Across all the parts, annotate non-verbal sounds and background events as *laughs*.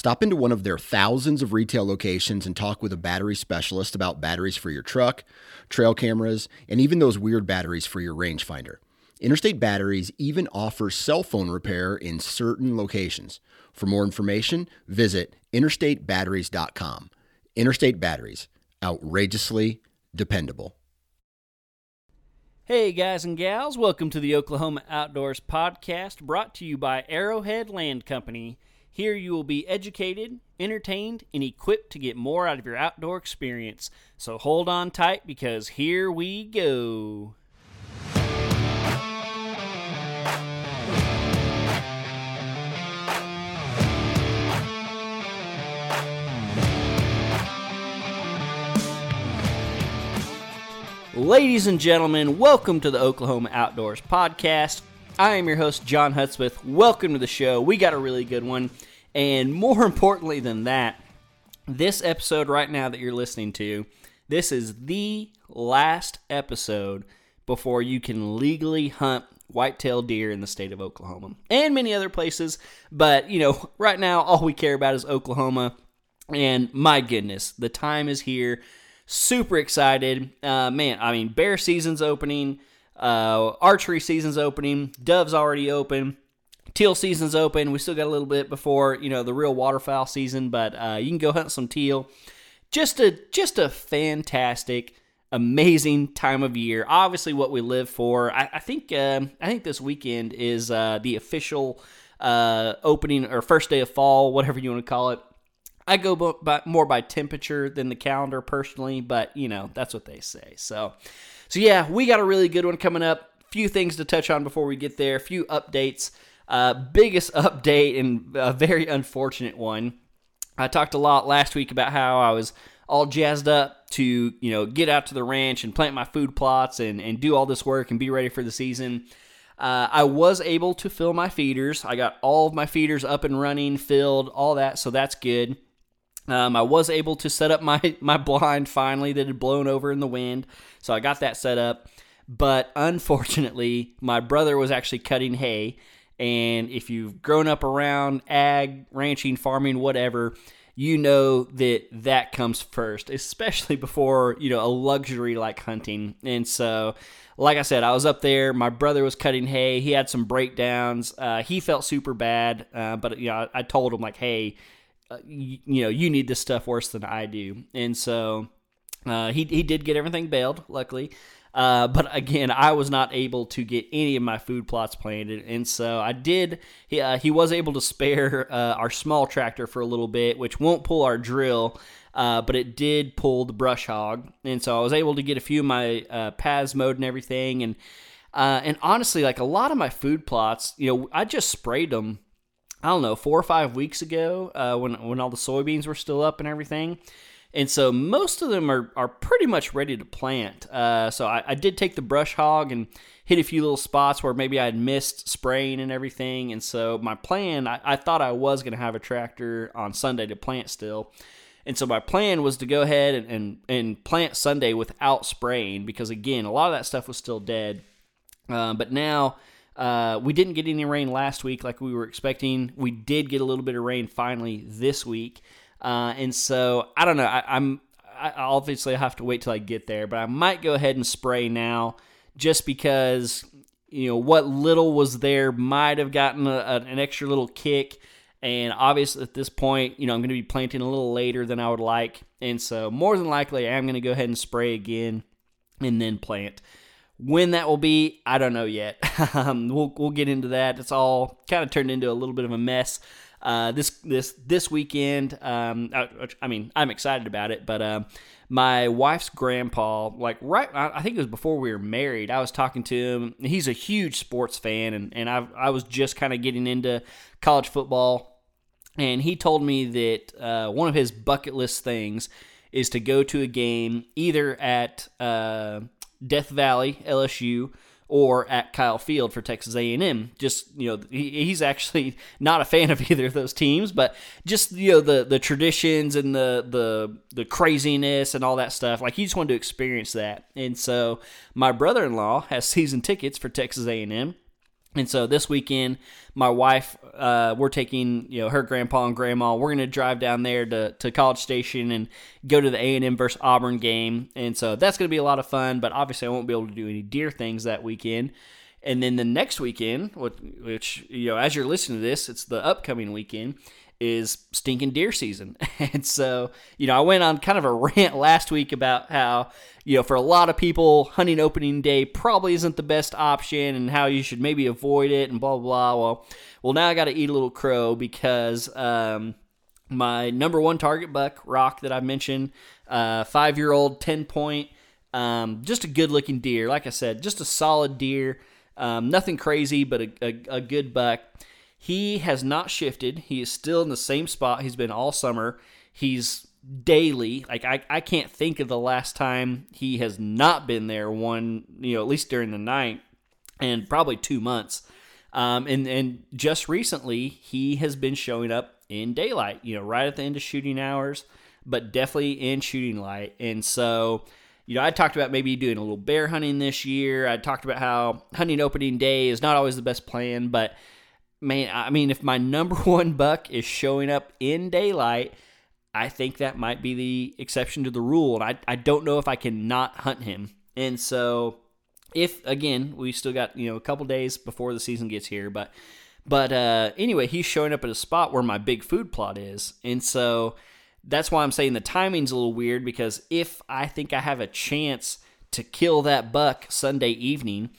Stop into one of their thousands of retail locations and talk with a battery specialist about batteries for your truck, trail cameras, and even those weird batteries for your rangefinder. Interstate Batteries even offers cell phone repair in certain locations. For more information, visit interstatebatteries.com. Interstate Batteries, outrageously dependable. Hey, guys and gals, welcome to the Oklahoma Outdoors Podcast brought to you by Arrowhead Land Company. Here you will be educated, entertained, and equipped to get more out of your outdoor experience. So hold on tight because here we go. Ladies and gentlemen, welcome to the Oklahoma Outdoors Podcast. I am your host, John Hutsmith. Welcome to the show. We got a really good one. And more *laughs* importantly than that, this episode right now that you're listening to, this is the last episode before you can legally hunt white-tailed deer in the state of Oklahoma and many other places. But, you know, *laughs* right now all we care about is Oklahoma. And my goodness, the time is here. Super excited. Uh, man, I mean, bear season's opening. Uh, archery season's opening. Dove's already open. Teal season's open. We still got a little bit before you know the real waterfowl season, but uh, you can go hunt some teal. Just a just a fantastic, amazing time of year. Obviously, what we live for. I, I think uh, I think this weekend is uh, the official uh, opening or first day of fall, whatever you want to call it. I go by, more by temperature than the calendar personally, but you know that's what they say. So. So yeah, we got a really good one coming up. Few things to touch on before we get there. A few updates. Uh, biggest *laughs* update and a very unfortunate one. I talked a lot last week about how I was all jazzed up to you know get out to the ranch and plant my food plots and and do all this work and be ready for the season. Uh, I was able to fill my feeders. I got all of my feeders up and running, filled, all that, so that's good. Um, I was able to set up *laughs* my my blind finally that had blown over in the wind, so I got that set up. But unfortunately, my brother was actually cutting hay, and if you've grown up around ag, ranching, farming, whatever, you know that that comes first, especially before you know a luxury like hunting. And so, like I said, I was up there. My brother was cutting hay. He had some breakdowns. Uh, he felt super bad, uh, but you know, I, I told him like, hey uh, you, you, know, you need this stuff worse than I do. And so uh, he, he did get everything baled, luckily. Uh, but again, I was not able to get any of my food plots planted, and so I did. He, uh, he was able to spare uh, our small tractor for a little bit, which won't pull our drill, uh, but it did pull the brush hog, and so I was able to get a few of my uh, paths mowed and everything. And uh, and honestly, like a lot of my food plots, you know, I just sprayed them I don't know, four or five weeks ago uh, when when all the soybeans were still up and everything. And so most of them are, are pretty much ready to plant. Uh, so I, I, did take the brush hog and hit a few little spots where maybe I had missed spraying and everything. And so my plan, I, I thought I was going to have a tractor on Sunday to plant still. And so my plan was to go ahead and, and, and plant Sunday without spraying because, again, a lot of that stuff was still dead. Uh, but now uh, we didn't get any rain last week like we were expecting. We did get a little bit of rain finally this week, uh, and so I don't know. I, am I obviously have to wait till I get there, but I might go ahead and spray now, just because you know what little was there might have gotten a, a, an extra little kick. And obviously, at this point, you know, I'm going to be planting a little later than I would like. And so, more than likely, I am going to go ahead and spray again and then plant. When that will be, I don't know yet. *laughs* um, we'll we'll get into that. It's all kind of turned into a little bit of a mess. Uh, this this this weekend, um, I, I, mean, I'm excited about it, but uh, my wife's grandpa, like right, I think it was before we were married. I was talking to him. He's a huge sports fan, and and I I was just kind of getting into college football, and he told me that uh, one of his bucket list things is to go to a game either at uh, Death Valley, LSU, or at Kyle Field for Texas A&M. Just you know, he's actually not a fan of *laughs* either of those teams, but just you know the the traditions and the the the craziness and all that stuff. Like he just wanted to experience that, and so my brother-in-law has season tickets for Texas A&M. And so this weekend, my wife, uh, we're taking you know her grandpa and grandma. We're gonna drive down there to, to College Station and go to the A and M versus Auburn game. And so that's gonna be a lot of fun. But obviously, I won't be able to do any deer things that weekend. And then the next weekend, which you know, as you're listening to this, it's the upcoming weekend is stinking deer season. *laughs* And so, you know, I went on kind of a *laughs* rant last week about how, you know, for a lot of people, hunting opening day probably isn't the best option and how you should maybe avoid it and blah, blah, blah. Well, well now I got to eat a little crow because um, my number one target buck, Rock, that I mentioned, uh, five year old, 10 point, um, just a good looking deer. Like I said, just a solid deer. Um, nothing crazy, but a, a, a good buck he has not shifted. He is still in the same spot he's been all summer. He's daily. Like I, I can't think of the last time he has not been there one, you know, at least during the night and probably two months. Um, and, and just recently he has been showing up in daylight, you know, right at the end of shooting hours, but definitely in shooting light. And so, you know, I talked about maybe doing a little bear hunting this year. I talked about how hunting opening day is not always the best plan, but man, I mean, if my number *laughs* one buck is showing up in daylight, I think that might be the exception to the rule. And I, I don't know if I can not hunt him. And so, if again, we still got you know a couple days before the season gets here, but but uh, anyway, he's showing up at a spot where my big food plot is, and so that's why I'm saying the timing's a little weird because if I think I have a chance to kill that buck Sunday evening,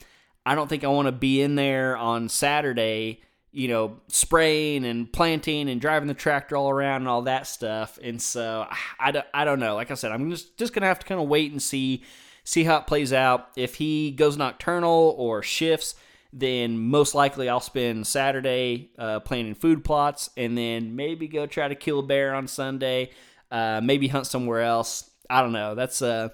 I don't think I want to be in there on Saturday you know, spraying and planting and driving the tractor all around and all that stuff. And so I don't, I don't know. Like I said, I'm just, just going to have to kind of wait and see, see how it plays out. If he goes nocturnal or shifts, then most likely I'll spend Saturday uh, planting food plots and then maybe go try to kill a bear on Sunday, uh, maybe hunt somewhere else. I don't know. That's uh,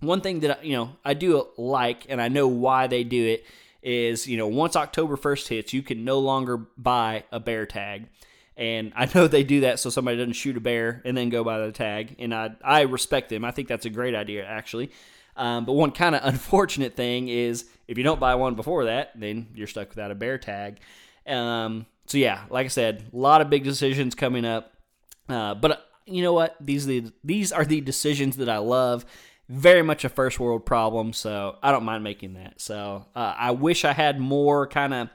one thing that, you know, I do like and I know why they do it is you know once October 1st hits, you can no longer buy a bear tag. And I know they do that so somebody doesn't shoot a bear and then go buy the tag. And I I respect them. I think that's a great idea actually. Um, but one kind of *laughs* unfortunate thing is if you don't buy one before that, then you're stuck without a bear tag. Um, so yeah, like I said, a lot of big decisions coming up. Uh, but you know what? These are the, these are the decisions that I love very much a first world problem, so I don't mind making that. So uh, I wish I had more kind of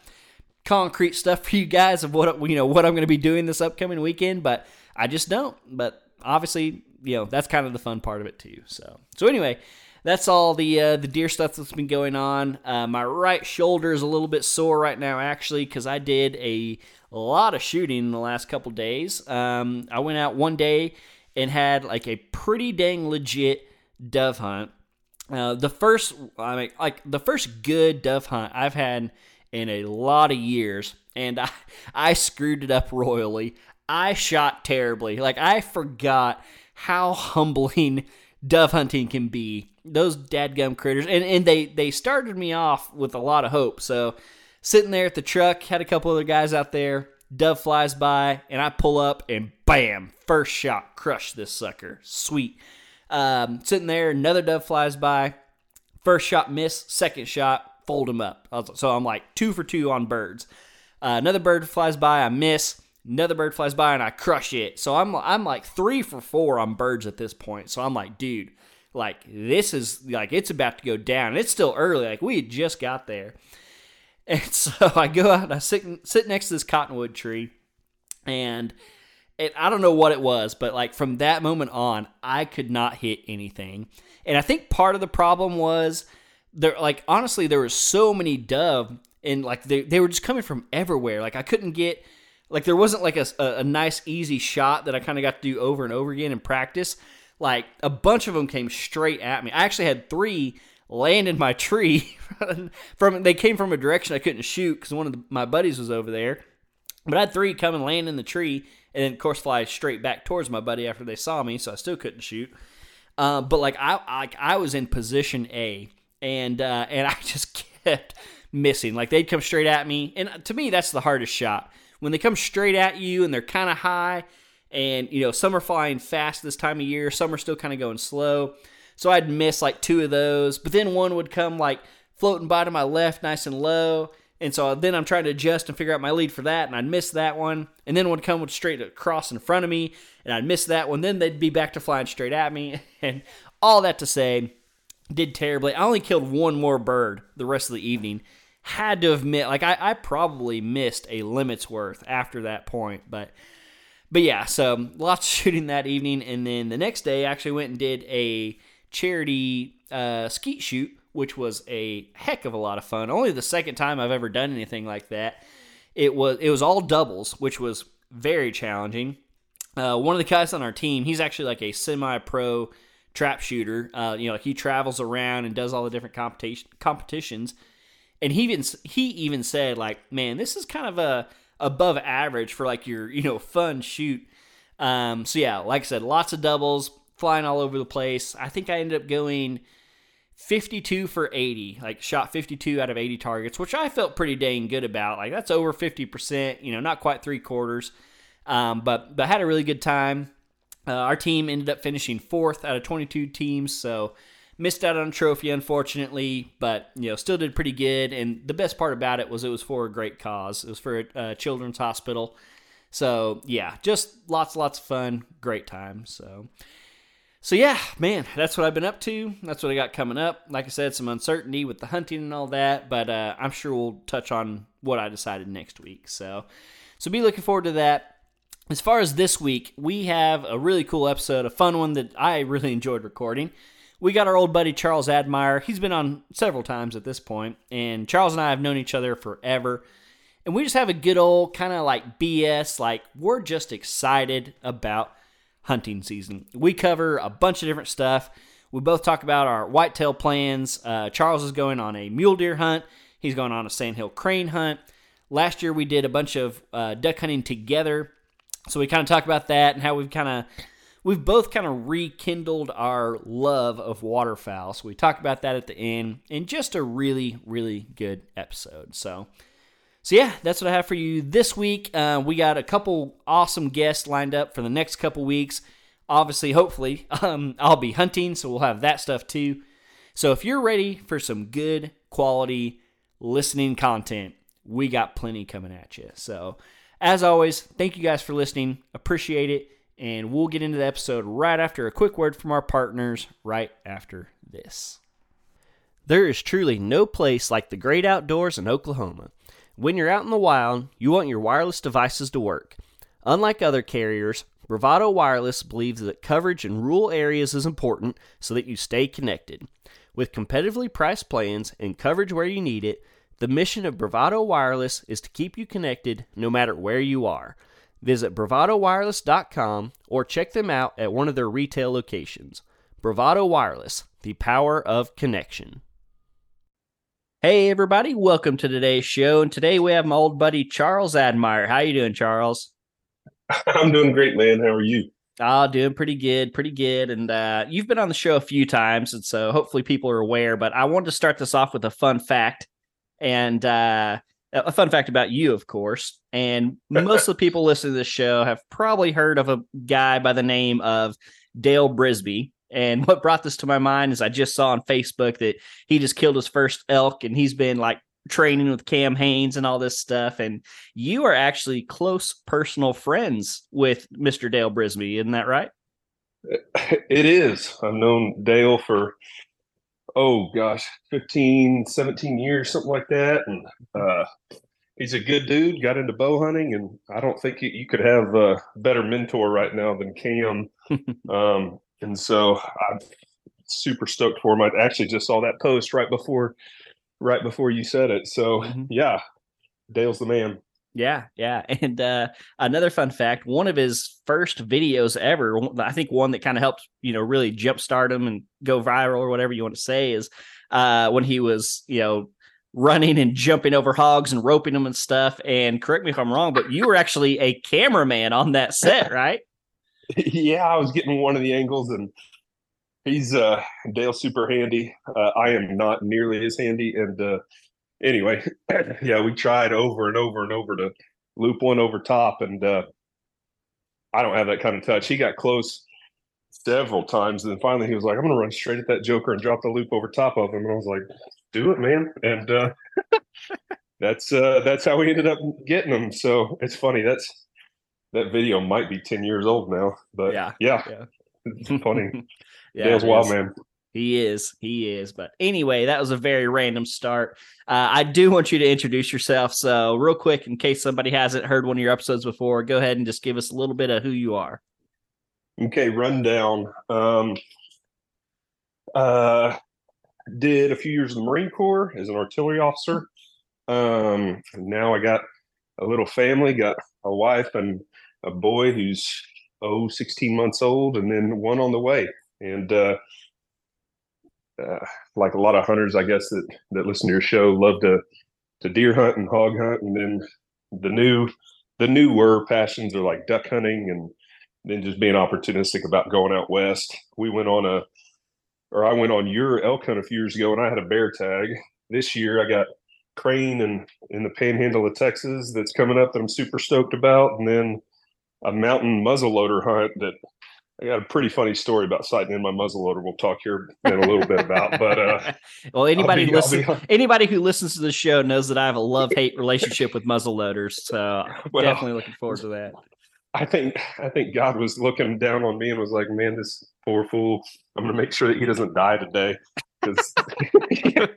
concrete stuff for *laughs* you guys of what you know what I'm going to be doing this upcoming weekend, but I just don't. But obviously, you know that's kind of the fun part of it too. So so anyway. That's all the uh, the deer stuff that's been going on. Uh, my right shoulder is a little bit sore right now, actually, because I did a lot of shooting in the last couple days. Um, I went out one day and had like a pretty dang legit dove hunt. Uh, the first, I mean, like the first good dove hunt I've had in a lot of years, and I, I screwed it up royally. I shot terribly. Like I forgot how humbling *laughs* dove hunting can be. Those dadgum critters, and and they they started me off with a lot of hope. So sitting there at the truck, had a couple other guys out there. Dove flies by, and I pull up, and bam, first shot, crush this sucker. Sweet. Um, sitting there, another dove flies by. First shot miss, second shot fold him up. So I'm like two for two on birds. Uh, another bird flies by, I miss. Another bird flies by and I crush it. So I'm I'm like three for four on birds at this point. So I'm like, dude, like this is like it's about to go down. It's still early. Like we just got there. *laughs* And so I go out and I sit sit next to this cottonwood tree, and I don't know what it was, but like from that moment on, I could not hit anything. And I think part of the problem was there, like honestly, there were so many dove, and like they they were just coming from everywhere. Like I couldn't get, like there wasn't like a, a nice easy shot that I kind of got to do over and over again in practice. Like a bunch of them came straight at me. I actually had three land in my *laughs* tree from they came from a direction I couldn't shoot because one of the, my buddies was over there. But I had three come and land in the tree, and then of course fly straight back towards my buddy after they saw me, so I still couldn't shoot. Uh, but like I, I, I was in position A, and uh, and *laughs* I just kept missing. Like they'd come straight at me, and to me, that's the hardest shot when they come straight at you and they're kind of high. And you know, some are flying fast this time of year, some are still kind of going slow. So I'd miss like two of those, but then one would come like floating by to my left, nice and low. And so then I'm trying to adjust and figure out my lead for that, and I'd miss that one. And then one would come straight across in front of me, and I'd miss that one. Then they'd be back to flying straight at me. *laughs* And all that to say, did terribly. I only killed one more bird the rest of the evening. Had to admit, like I, I probably missed a limit's worth after that point, but but yeah, so lots of *laughs* shooting that evening, and then the next day I actually went and did a charity uh, skeet shoot, which was a heck of a lot of fun. Only the second time I've ever done anything like that. It was it was all doubles, which was very challenging. Uh, one of the guys on our team, he's actually like a semi-pro trap shooter. Uh, you know, like he travels around and does all the different competition competitions. And he even he even said like, man, this is kind of a above average for like your you know fun shoot. Um, so yeah, like I said, lots of doubles, flying all over the place. I think I ended up going 52 for 80, like shot 52 out of 80 targets, which I felt pretty dang good about. Like that's over 50%, you know, not quite three quarters. Um, but but had a really good time. Uh, our team ended up finishing fourth out of 22 teams, so missed out on a trophy unfortunately, but you know still did pretty good. And the best part about it was it was for a great cause. It was for a, a children's hospital. So yeah, just lots lots of fun, great time. So. So yeah, man, that's what I've been up to. That's what I got coming up. Like I said, some uncertainty with the hunting and all that, but uh, I'm sure we'll touch on what I decided next week. So, so be looking forward to that. As far as this week, we have a really cool episode, a fun one that I really enjoyed recording. We got our old buddy Charles Admire. He's been on several times at this point, and Charles and I have known each other forever. And we just have a good old kind of like BS, like we're just excited about hunting season. We cover a bunch of different stuff. We both talk about our whitetail plans. Uh, Charles is going on a mule deer hunt. He's going on a sandhill crane hunt. Last year we did a bunch of uh, duck hunting together, so we kind of talk about that and how we've kind of we've both kind of rekindled our love of waterfowl. So we talk about that at the end, in just a really really good episode. So so yeah, that's what I have for you this week. Uh, we got a couple awesome guests lined up for the next couple weeks. Obviously, hopefully, *laughs* um, I'll be hunting, so we'll have that stuff too. So if you're ready for some good quality listening content, we got plenty coming at you. So as always, thank you guys for listening. Appreciate it. And we'll get into the episode right after a quick word from our partners right after this. There is truly no place like the great outdoors in Oklahoma. When you're out in the wild, you want your wireless devices to work. Unlike other carriers, Bravado Wireless believes that coverage in rural areas is important so that you stay connected. With competitively priced plans and coverage where you need it, the mission of Bravado Wireless is to keep you connected no matter where you are. Visit bravadowireless.com or check them out at one of their retail locations. Bravado Wireless, the power of connection. Hey everybody, welcome to today's show. And today we have my old buddy Charles Admire. How you doing, Charles? *laughs* I'm doing great, man. How are you? Oh, doing pretty good, pretty good. And uh, you've been on the show a few times, and so hopefully people are aware. But I wanted to start this off with a fun fact, and uh, a fun fact about you, of course. And *laughs* most of the people listening to this show have probably heard of a guy by the name of Dale Brisby. And what brought this to my mind is I just saw on Facebook that he just killed his first elk and he's been like training with Cam Hanes and all this stuff. And you are actually close personal friends with Mr. Dale Brisby, isn't that right? *laughs* It is. I've known Dale for, oh gosh, 15, 17 years, something like that. And uh, he's a good dude, got into bow hunting. And I don't think you, you could have a better mentor right now than Cam. *laughs* um, and so I'm super stoked for him. I actually just saw that post right before right before you said it. So mm-hmm. yeah, Dale's the man. Yeah, yeah. *laughs* And uh, another fun fact: one of his first videos ever, I think one that kind of helped you know really jumpstart him and go viral or whatever you want to say, is uh, when he was you know running and jumping over hogs and roping them and stuff. And correct me if I'm wrong, but you were actually a cameraman on that set, *laughs* right? Yeah, I was getting one of the angles and he's uh Dale's super handy. Uh, I am not nearly as handy. And uh, anyway, *clears throat* yeah, we tried over and over and over to loop one over top, and uh, I don't have that kind of touch. He got close several times, and then finally he was like, "I'm going to run straight at that Joker and drop the loop over top of him." And I was like, "Do it, man!" And uh, *laughs* that's uh, that's how we ended up getting him. So it's funny. That's that video might be ten years old now, but yeah, yeah, yeah. it's funny. *laughs* yeah, Dale's wild man. He is. He is. But anyway, that was a very random start. Uh, I do want you to introduce yourself. So, real quick, in case somebody hasn't heard one of your episodes before, go ahead and just give us a little bit of who you are. Okay, rundown. Um, uh, did a few years in the Marine Corps as an artillery officer. Um, now I got a little family, got a wife and a boy who's oh 16 months old, and then one on the way. And uh, uh, like a lot of hunters, I guess that that listen to your show love to to deer hunt and hog hunt, and then the new the newer passions are like duck hunting and then just being opportunistic about going out west. We went on a or I went on your elk hunt a few years ago and I had a bear tag. This year I got crane and in the panhandle of Texas that's coming up that I'm super stoked about, and then a mountain muzzleloader hunt that I got a pretty funny story about sighting in my muzzleloader. We'll talk here in a little bit about, but uh, *laughs* well, anybody be, listen, anybody who listens to the show knows that I have a love hate relationship with muzzleloaders. So *laughs* well, definitely looking forward to that. I think I think God was looking down on me and was like, "Man, this poor fool. I'm going to make sure that he doesn't die today." Because *laughs*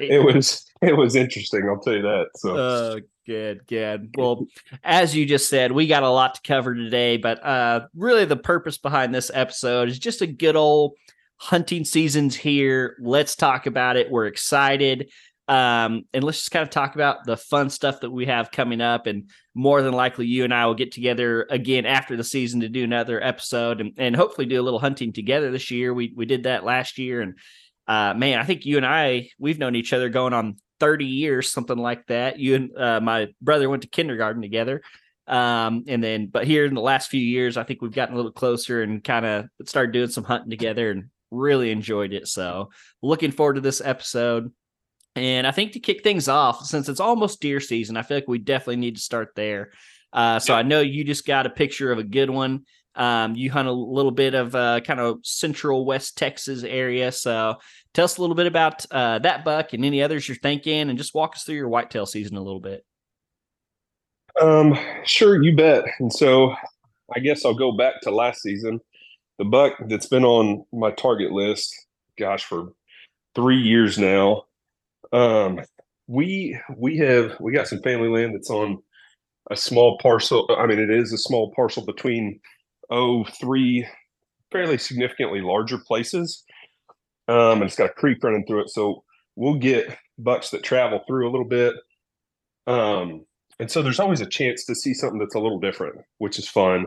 it was it was interesting. I'll tell you that. So. Uh, Good, good. Well, as you just said, we got a lot to cover today, but uh really the purpose behind this episode is just a good old hunting season's here. Let's talk about it. We're excited. Um, and let's just kind of talk about the fun stuff that we have coming up. And more than likely, you and I will get together again after the season to do another episode and, and hopefully do a little hunting together this year. We we did that last year, and uh, man, I think you and I we've known each other going on 30 years, something like that. You and uh, my brother went to kindergarten together. Um, and then, but here in the last few years, I think we've gotten a little closer and kind of started doing some hunting together and really enjoyed it. So, looking forward to this episode. And I think to kick things off, since it's almost deer season, I feel like we definitely need to start there. Uh, so, I know you just got a picture of a good one. Um, you hunt a little bit of uh, kind of central West Texas area. So tell us a little bit about uh, that buck and any others you're thinking, and just walk us through your whitetail season a little bit. Um, sure, you bet. And so I guess I'll go back to last season. The buck that's been on my target list, gosh, for three years now. Um, we we have we got some family land that's on a small parcel. I mean, it is a small parcel between oh three fairly significantly larger places. Um, and it's got a creek running through it. So we'll get bucks that travel through a little bit. Um, and so there's always a chance to see something that's a little different, which is fun.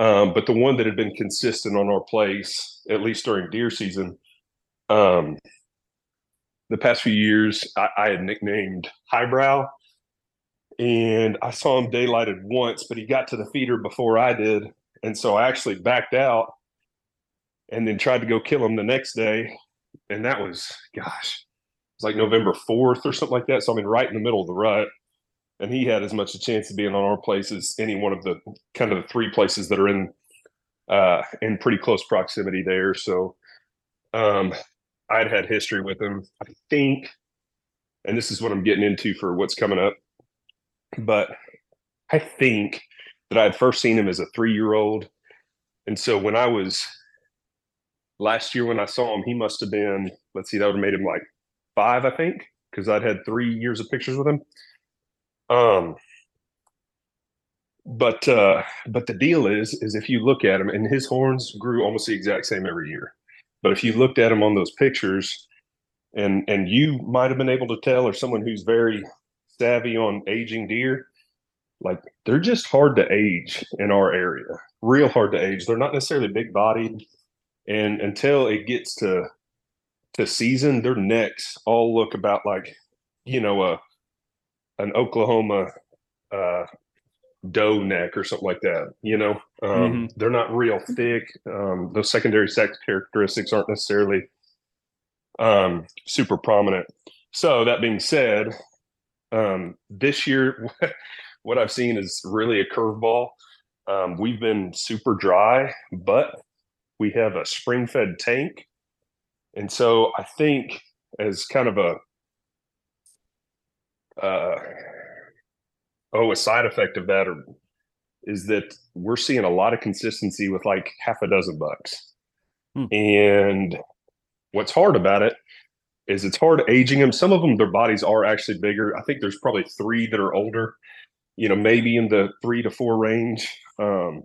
Um, but the one that had been consistent on our place, at least during deer season, um, the past few years, I, I had nicknamed Highbrow. And I saw him daylighted once, but he got to the feeder before I did. And so I actually backed out and then tried to go kill him the next day. And that was, gosh, it was like November 4th or something like that. So I mean, right in the middle of the rut. And he had as much a chance of being on our place as any one of the kind of the three places that are in uh in pretty close proximity there. So um I'd had history with him. I think, and this is what I'm getting into for what's coming up, but I think that I had first seen him as a three year old. And so when I was last year, when I saw him, he must have been, let's see, that would have made him like five, I think, because I'd had three years of pictures with him. Um, but uh, but the deal is, is if you look at him, and his horns grew almost the exact same every year. But if you looked at him on those pictures, and and you might have been able to tell, or someone who's very savvy on aging deer, like they're just hard to age in our area. Real hard to age. They're not necessarily big bodied, and until it gets to to season, their necks all look about like you know a an Oklahoma uh, doe neck or something like that. You know, um, mm-hmm. they're not real thick. Um, those secondary sex characteristics aren't necessarily um, super prominent. So that being said, um, this year, *laughs* what I've seen is really a curveball. Um, we've been super dry, but we have a spring fed tank. And so I think as kind of a uh, oh, a side effect of that or, is that we're seeing a lot of consistency with like half a dozen bucks. Hmm. And what's hard about it is it's hard aging them. Some of them, their bodies are actually bigger. I think there's probably three that are older, you know, maybe in the three to four range. Um,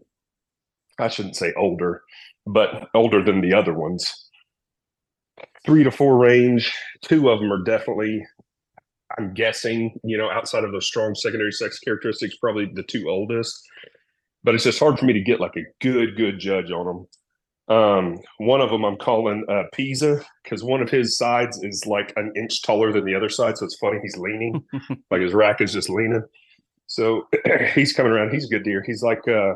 I shouldn't say older, but older than the other ones. Three to four range. Two of them are definitely, I'm guessing, you know, outside of those strong secondary sex characteristics, probably the two oldest. But it's just hard for me to get like a good, good judge on them. Um, one of them I'm calling uh, Pisa because one of his sides is like an inch taller than the other side. So it's funny he's leaning, *laughs* like his rack is just leaning. So *clears throat* he's coming around. He's a good deer. He's like, uh,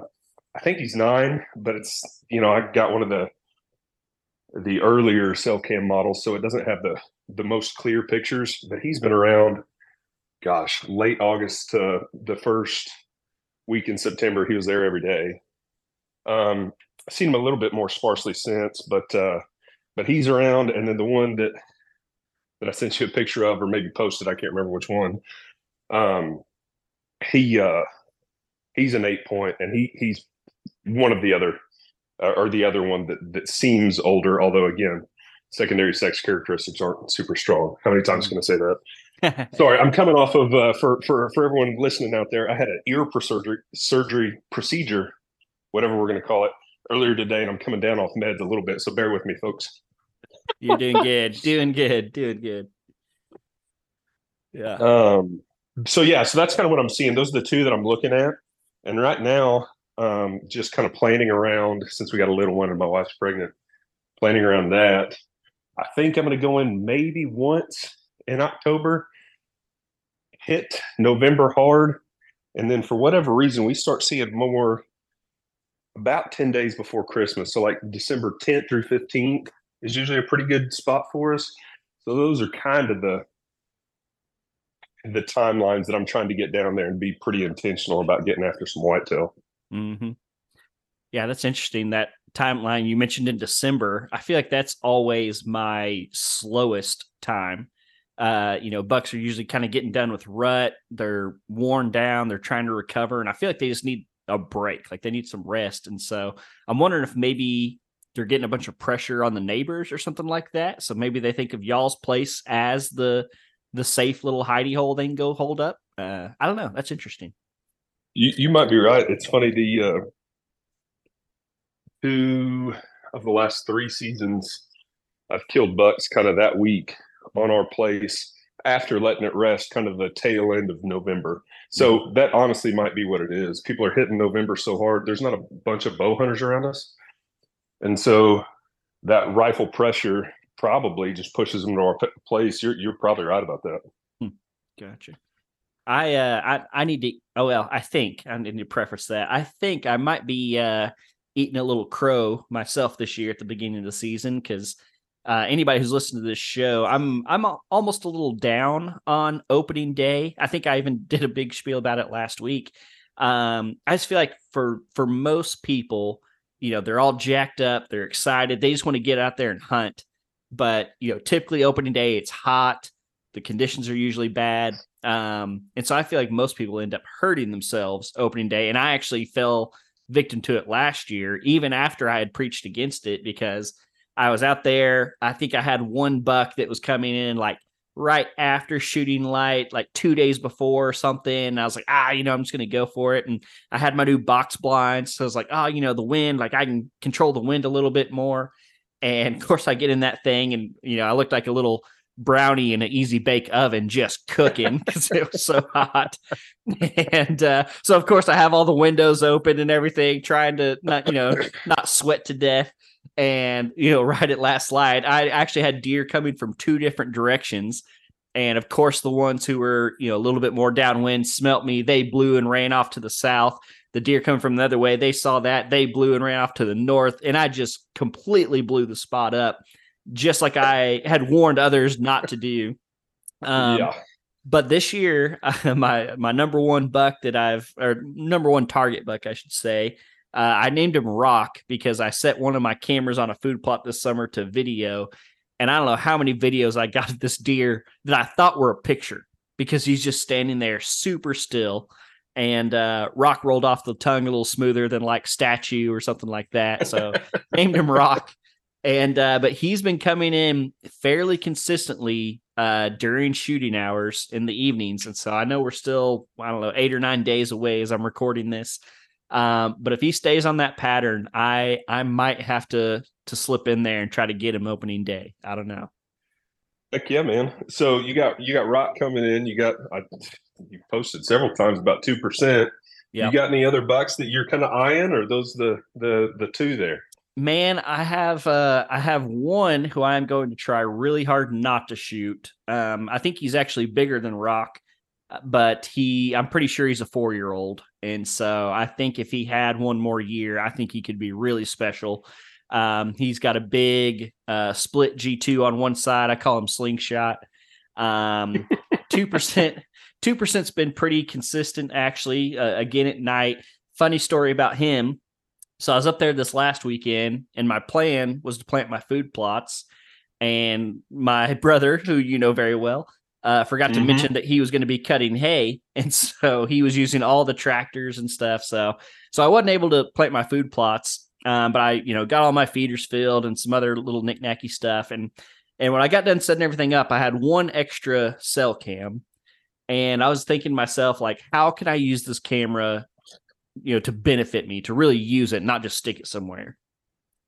I think he's nine, but it's you know I got one of the the earlier cell cam models, so it doesn't have the the most clear pictures. But he's been around, gosh, late August to the first week in September. He was there every day. Um, I've seen him a little bit more sparsely since, but uh, but he's around. And then the one that that I sent you a picture of, or maybe posted, I can't remember which one. Um, he uh, he's an eight point, and he he's one of the other, uh, or the other one that that seems older. Although again, secondary sex characteristics aren't super strong. How many times can I say that? *laughs* Sorry, I'm coming off of uh, for for for everyone listening out there. I had an ear surgery surgery procedure, whatever we're going to call it, earlier today, and I'm coming down off meds a little bit. So bear with me, folks. You're doing good, *laughs* doing good, doing good. Yeah. Um. So yeah, so that's kind of what I'm seeing. Those are the two that I'm looking at, and right now, um, just kind of planning around since we got a little one and my wife's pregnant. Planning around that, I think I'm going to go in maybe once in October, hit November hard, and then for whatever reason we start seeing more about 10 days before Christmas. So, like December 10th through 15th is usually a pretty good spot for us. So, those are kind of the the timelines that I'm trying to get down there and be pretty intentional about getting after some whitetail. Mm-hmm. Yeah, that's interesting. That timeline you mentioned in December, I feel like that's always my slowest time. Uh, you know, bucks are usually kind of getting done with rut. They're worn down. They're trying to recover, and I feel like they just need a break. Like they need some rest. And so I'm wondering if maybe they're getting a bunch of pressure on the neighbors or something like that. So maybe they think of y'all's place as the the safe little hidey hole they can go hold up. Uh, I don't know. That's interesting. You you might be right. It's funny the uh, two of the last three seasons I've killed bucks kind of that week on our place after letting it rest kind of the tail end of November. So mm-hmm. that honestly might be what it is. People are hitting November so hard. There's not a bunch of bow hunters around us. And so that rifle pressure probably just pushes them to our place. You're you're probably right about that. Hmm. Gotcha. I uh I I need to oh well, I think I need to preface that. I think I might be uh eating a little crow myself this year at the beginning of the season because uh, anybody who's listened to this show, I'm I'm almost a little down on opening day. I think I even *laughs* did a big spiel about it last week. Um, I just feel like for for most people, you know, they're all jacked up, they're excited, they just want to get out there and hunt. But you know, typically opening day, it's hot, the conditions are usually bad, um, and so I feel like most people end up hurting themselves opening day. And I actually fell victim to it last year, even after I had preached against it, because I was out there. I think I had one buck that was coming in like right after shooting light, like two days before or something. And I was like, ah, you know, I'm just going to go for it. And I had my new box blinds. So I was like, oh, you know, the wind, like I can control the wind a little bit more. And of course, I get in that thing and, you know, I looked like a little brownie in an easy bake oven just cooking *laughs* because it was so hot. And uh, so, of course, I have all the windows open and everything, trying to not, you know, not sweat to death and you know *laughs* right at last slide i actually had deer coming from two different directions And of course, the ones who were, you know, a little bit more downwind smelt me. They blew and ran off to the south. The deer coming from the other way, they saw that. They blew and ran off to the north. And I just completely blew the spot up, just like I had warned others not to do. Um, yeah. But this year, *laughs* my my number one buck that I've or number one target buck, I should say, uh, I named him Rock because I set one of my cameras on a food plot this summer to video, and I don't know how many videos I got of this deer that I thought were a picture because he's just standing there super still. And uh, Rock rolled off the tongue a little smoother than like statue or something like that. So *laughs* named him Rock. And uh, but he's been coming in fairly consistently uh, during shooting hours in the evenings, and so I know we're still I don't know eight or nine days away as I'm recording this. Um, but if he stays on that pattern, I I might have to to slip in there and try to get him opening day. I don't know. Heck yeah, man! So you got you got rock coming in. You got I, you posted several times about two percent. You got any other bucks that you're kind of eyeing, or those the the the two there? Man, I have uh I have one who I am going to try really hard not to shoot. Um, I think he's actually bigger than Rock, but he I'm pretty sure he's a four year old, and so I think if he had one more year, I think he could be really special. Um, he's got a big uh, split G2 on one side. I call him slingshot. Um, *laughs* 2%, 2%'s been pretty consistent actually. Uh, again at night. Funny story about him. So I was up there this last weekend and my plan was to plant my food plots. And my brother, who you know very well, uh, forgot to mm-hmm. mention that he was going to be cutting hay, and so he was using all the tractors and stuff. So, so I wasn't able to plant my food plots. Um, but I, you know, got all my feeders filled and some other little knickknacky stuff. And and when I got done setting everything up, I had one extra cell cam. And I was thinking to myself, like, how can I use this camera, you know, to benefit me, to really use it, not just stick it somewhere.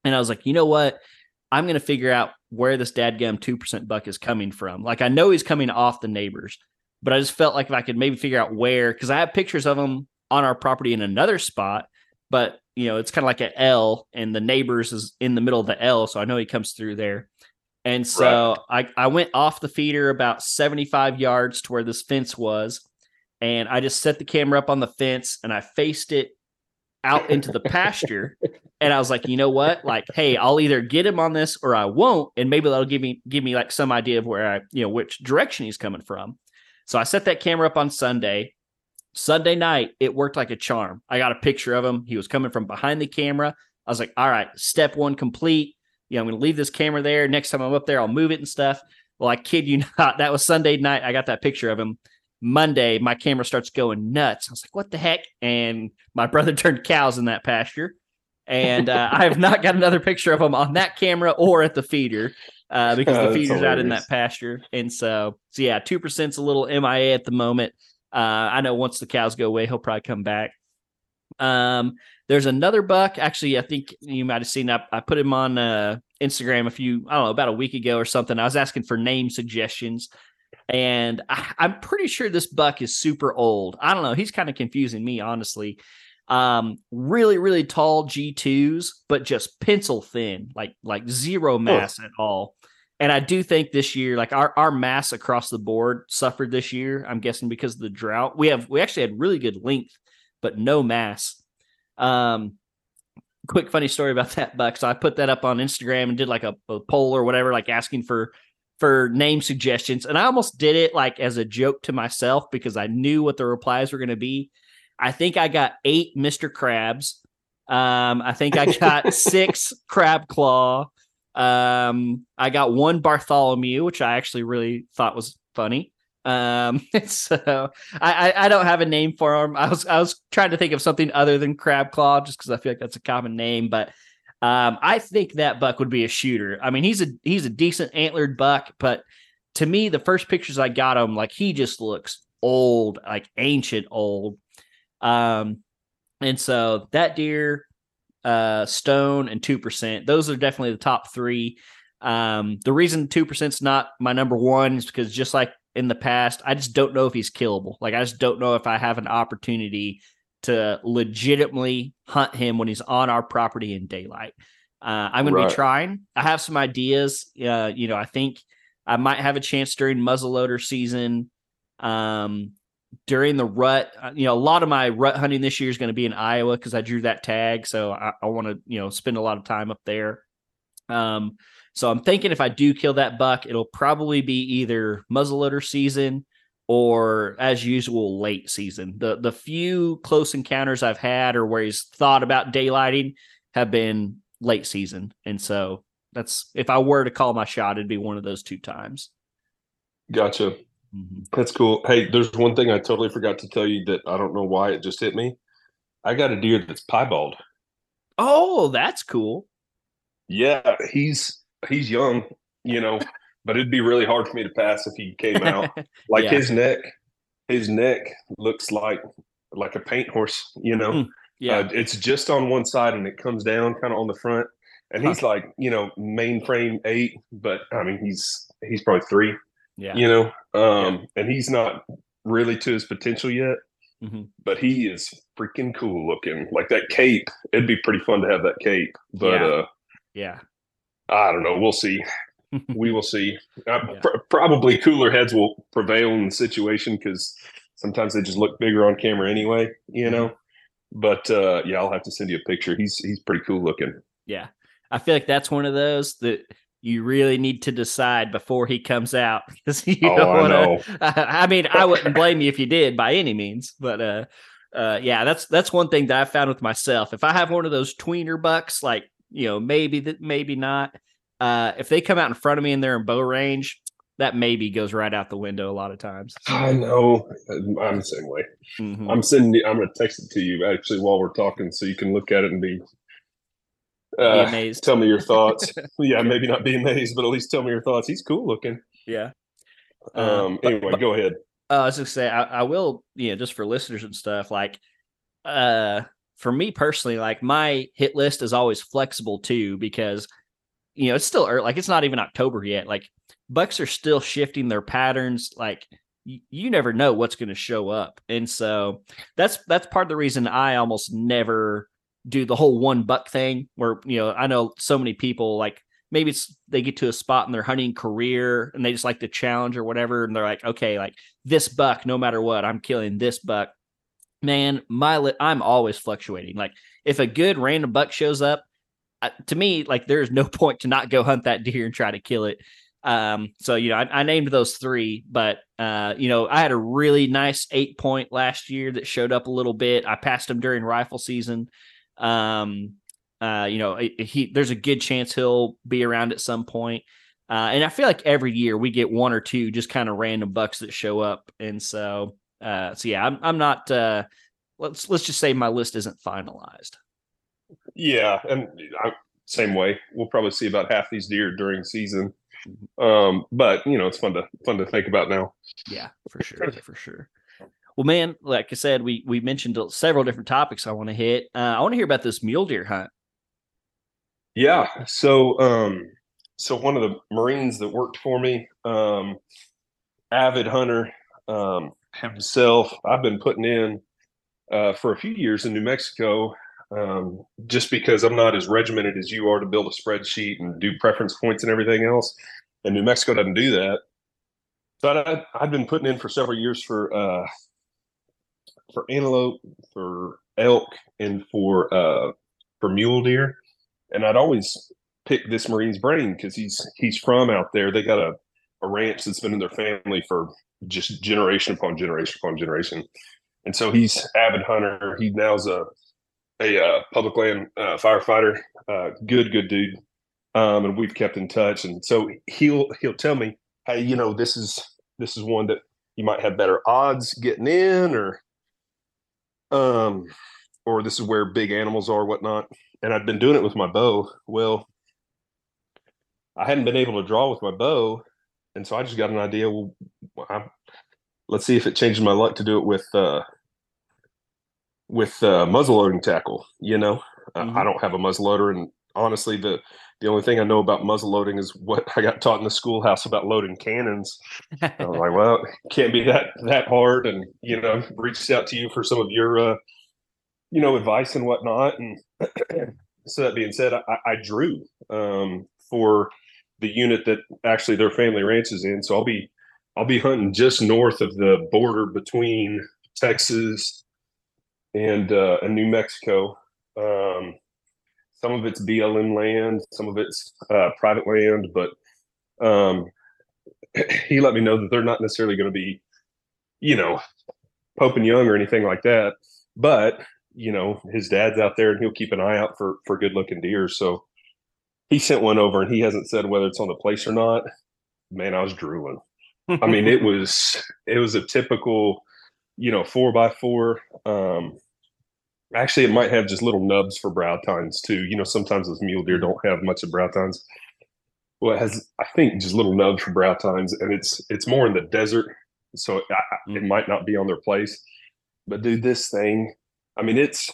And I was like, you know what? I'm gonna figure out where this dadgum two percent buck is coming from. Like I know he's coming off the neighbors, but I just felt like if I could maybe figure out where, because I have pictures of him on our property in another spot, but you know, it's kind of like an L, and the neighbors is in the middle of the L, so I know he comes through there. And so right. I, I went off the feeder about 75 yards to where this fence was, and I just set the camera up on the fence and I faced it out into the pasture. *laughs* And I was like, you know what? Like, hey, I'll either get him on this or I won't, and maybe that'll give me give me like some idea of where I, you know, which direction he's coming from. So I set that camera up on Sunday Sunday night, it worked like a charm. I got a picture of him. He was coming from behind the camera. I was like, all right, step one complete. You know, I'm going to leave this camera there. Next time I'm up there, I'll move it and stuff. Well, I kid you *laughs* not. That was Sunday night. I got that picture of him. Monday, my camera starts going nuts. I was like, what the heck? And my *laughs* brother turned cows in that pasture. And uh, I have not got another picture of him on that camera or at the feeder uh, *laughs* because the feeder's out in that pasture. And so, so yeah, 2% is a little MIA at the moment. Uh, I know once the cows go away, he'll probably come back. Um, there's another buck. Actually, I think you might have seen. I, I put him on uh, Instagram a few, I don't know, about a week ago or something. I was asking for name suggestions, and I, I'm pretty sure this buck is super old. I don't know. He's kind of confusing me, honestly. Um, really, really tall G2s, but just pencil thin, like like zero mass oh. at all. And I do think this year, like our, our mass across the board suffered this year. I'm guessing because of the drought. We have we actually had really good length, but no mass. Um, quick funny story about *laughs* that buck. So I put that up on Instagram and did like a, a poll or whatever, like asking for for name suggestions. And I almost did it like as a joke to myself because I knew what the replies were going to be. I think I got eight Mr. Krabs. Um, I think I got *laughs* six Crab Claw. Um, I got one Bartholomew, which I actually really thought was funny. Um, *laughs* so I, I, I don't have a name for him. I was I was trying to think of something other than Crab Claw, just because I feel like that's a common name. But um, I think that buck would be a shooter. I mean, he's a he's a decent antlered buck, but to me, the first pictures I got him, like he just looks old, like ancient old. Um, and so that deer uh, Stone, and 2%. Those are definitely the top three. Um, the reason 2% is not my number one is because just like in the past, I just don't know if he's killable. Like, I just don't know if I have an opportunity to legitimately hunt him when he's on our property in daylight. Uh, I'm going right. to be trying. I have some ideas. Uh, you know, I think I might have a chance during muzzleloader season. Um, during the rut, uh, you know, a lot of my rut hunting this year is going to be in Iowa because I drew that tag, so I, I want to, you know, spend a lot of time up there. Um, so I'm thinking if I do kill that buck, it'll probably be either muzzleloader season or as usual late season. The the few close encounters I've had or where he's thought about daylighting have been late season. And so that's if I were to call my shot, it'd be one of those two times. Gotcha. Mm-hmm. That's cool. Hey, there's one thing I totally forgot to tell you that I don't know why it just hit me. I got a deer that's piebald. Oh, that's cool. Yeah, he's he's young, you know, but it'd be really hard for me to pass if he came out. *laughs* Like yeah. his neck, his neck looks like like a paint horse, you know. Hmm. Yeah, uh, it's just on one side and it comes down kind of on the front. And he's huh. like, you know, mainframe eight, but I mean, he's he's probably three. Yeah, you know, um, yeah. and he's not really to his potential yet. Mm-hmm. But he is freaking cool looking. Like that cape, it'd be pretty fun to have that cape. But yeah. uh, yeah, I don't know. We'll see. *laughs* we will see. Uh, yeah. pr- probably cooler heads will prevail in the situation because sometimes they just look bigger on camera anyway. You mm-hmm. know. But uh, yeah, I'll have to send you a picture. He's he's pretty cool looking. Yeah, I feel like that's one of those that you really need to decide before he comes out *laughs* because you oh, don't want to. *laughs* I, I mean, I wouldn't blame you if you did by any means, but uh, uh, yeah, that's that's one thing that I found with myself. If I have one of those tweener bucks, like you know, maybe that, maybe not. Uh, if they come out in front of me and they're in bow range, that maybe goes right out the window a lot of times. I know. I'm the same way. Mm-hmm. I'm sending. I'm going to text it to you actually while we're talking, so you can look at it and be, uh, be amazed. Tell me your thoughts. *laughs* yeah, maybe not be amazed, but at least tell me your thoughts. He's cool looking. Yeah. Um. But, anyway, but, go ahead. Uh, I was to say, I, I will. You know, just for listeners and stuff, like, uh, for me personally, like my hit list is always flexible too because you know it's still early, like it's not even October yet. Like Bucks are still shifting their patterns. Like you, you never know what's going to show up, and so that's that's part of the reason I almost never do the whole one buck thing. Where you know I know so many people like maybe it's they get to a spot in their hunting career and they just like the challenge or whatever, and they're like, okay, like this buck, no matter what, I'm killing this buck man, my li- I'm always fluctuating. Like if a good random buck shows up, uh, to me, like there's no *laughs* point to not go hunt that deer and try to kill it. Um, so you know, I, I named those three, but uh, you know, I had a really nice eight point last year that showed up a little bit. I passed him during rifle season. Um, uh, you know, he there's a good chance he'll be around at some point. Uh, and I feel like every year we get one or two just kind of random bucks that show up, and so uh, so yeah, I'm I'm not. Uh, let's let's just say my list isn't finalized. Yeah, and I, same way. We'll probably see about half these deer during season. Mm-hmm. Um, but you know, it's fun to fun to think about now. Yeah, for sure, for sure. Well, man, like I said, we we mentioned several different topics I want to hit. Uh, I want to hear about this mule deer hunt. Yeah, so um, so one of the Marines that worked for me, um, avid hunter, um, himself. I've been putting in uh, for a few years in New Mexico, um, just because I'm not as regimented as you are to build a spreadsheet and do preference points and everything else. And New Mexico doesn't do that. But I've been putting in for several years for uh, for antelope, for elk, and for uh, for mule deer. And I'd always pick this Marine's brain because he's he's from out there. They got a, a ranch that's been in their family for just generation upon generation upon generation. And so he's avid hunter. He now's a a uh, public land uh, firefighter. Uh, good, good dude. Um, and we've kept in touch. And so he'll he'll tell me, hey, you know, this is this is one that you might have better odds getting in, or um, or this is where big animals are, whatnot. And I'd been doing it with my bow. Well, I hadn't been able to draw with my bow and so I just got an idea. Well, I, let's see if it changes my luck to do it with uh, with uh, muzzle loading tackle. You know, mm-hmm. I don't have a muzzle loader, and honestly, the the only thing I know about muzzle loading is what *laughs* I got taught in the schoolhouse about loading cannons. I was like, well, can't be that that hard, and you know, reached out to you for some of your uh, you know advice and whatnot. And *clears throat* so that being said, I, I drew um, for the unit that actually their family ranch is in. So I'll be I'll be hunting just north of the border between Texas and uh, and New Mexico. Um, some of it's BLM land, some of it's uh, private land, but um, *clears throat* he let me know that they're not necessarily going to be, you know, Pope and Young or anything like that. But you know, his dad's out there and he'll keep an eye out for for good looking deer. So he sent one over and he hasn't said whether it's on the place or not. Man, I was drooling. I mean, *laughs* it was it was a typical, you know, four by four. Um, actually, it might have just little nubs for brow tines too. You know, sometimes those mule deer mm-hmm. don't have much of brow tines. Well, it has I think just little nubs for brow tines, and it's it's more in the desert, so it, mm. it might not be on their place. But dude, this thing, I mean, it's.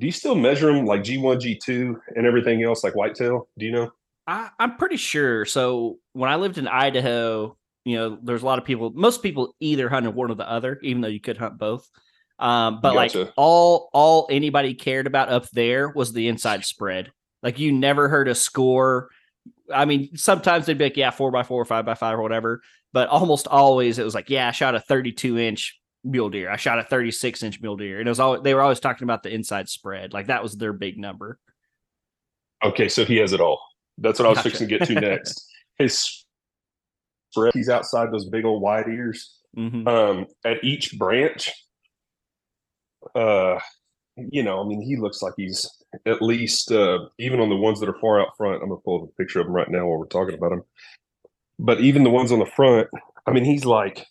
Do you still measure them like G one, G two, and everything else like whitetail? Do you know? I, I'm pretty sure. So when I lived in Idaho, you know, there's a lot of people. Most people either hunted one or the other, even though you could hunt both. Um, but Gotcha. like all all anybody cared about up there was the inside spread. Like you never heard a score. I mean, sometimes they'd be like, yeah, four by four, or five by five, or whatever. But almost always it was like, yeah, I shot a 32 inch mule deer. I shot a 36 inch mule deer. And it was always they were always talking about the inside spread. Like that was their big number. Okay, so he has it all. That's what I was Gotcha. fixing to get to *laughs* next. His spread, he's outside those big old wide ears. Mhm. Um, at each branch, uh, you know, I mean, he looks like he's at least uh, even on the ones that are far out front. I'm gonna pull up a picture of him right now while we're talking about him. But even the ones on the front, I mean, he's like,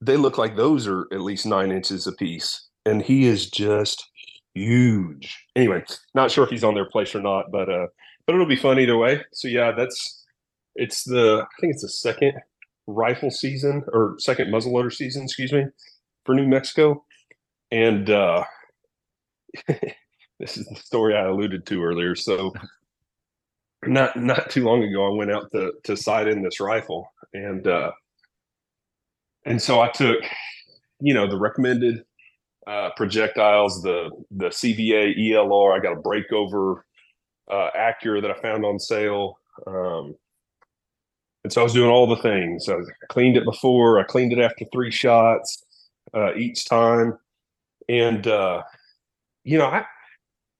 they look like those are at least nine inches apiece, and he is just huge. Anyway, not sure if he's on their place or not, but uh, but it'll be fun either way. So yeah, that's it's the I think it's the second rifle season or second muzzleloader season, excuse me, for New Mexico, and uh, *laughs* this is the story I alluded to earlier. So not not too long ago, I went out to to sight in this rifle, and uh, and so I took, you know, the recommended uh, projectiles, the the CVA ELR. I got a breakover uh, Accura that I found on sale. Um, and so I was doing all the things. I cleaned it before. I cleaned it after three shots uh, each time, and uh, you know, I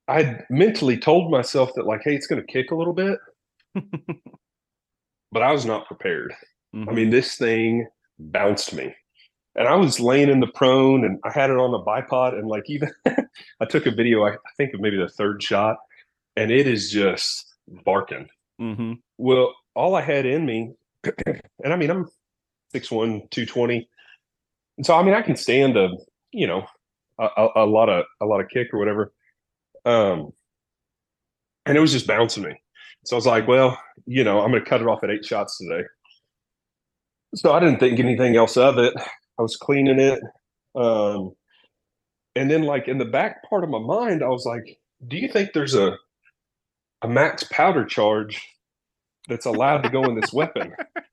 I mentally told myself that like, hey, it's going to kick a little bit, *laughs* but I was not prepared. I Mhm. mean, this thing bounced me. And I was laying in the prone and I had it on the bipod. And like, even *laughs* I took a video, I, I think of maybe the third shot, and it is just barking. Mhm. Well, all I had in me, *clears throat* and I mean, I'm 6'1, 220. And so, I mean, I can stand a, you know, a, a, lot of, a lot of kick or whatever. Um, and it was just bouncing me. So I was like, well, you know, I'm going to cut it off at eight shots today. So I didn't think anything else of it. I was cleaning it. Um, and then like in the back part of my mind, I was like, do you think there's a a max powder charge that's allowed to go in this weapon? *laughs*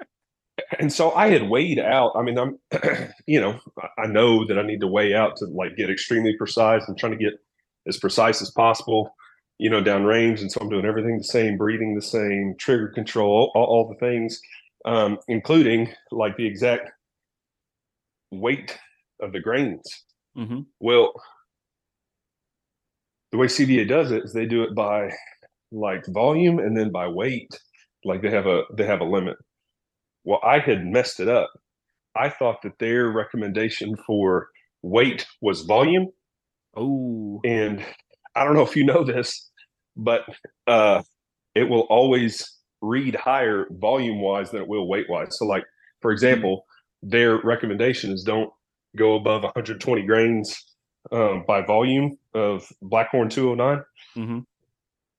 And so I had weighed out. I mean, I'm, *clears throat* you know, I- know that I need to weigh out to like get extremely precise. I'm trying to get as precise as possible, you know, down range. And so I'm doing everything the same, breathing the same, trigger control, all, all the things, um, including like the exact weight of the grains. Mhm. Well, the way CVA does it is they do it by like volume and then by weight. Like they have a they have a limit. Well, I had messed it up. I thought that their recommendation for weight was volume, Oh. and I don't know if you know this, but uh, it will always read higher volume wise than it will weight wise. So, like for example, their recommendation is don't go above 120 grains um, by volume of Blackhorn 209 Mhm.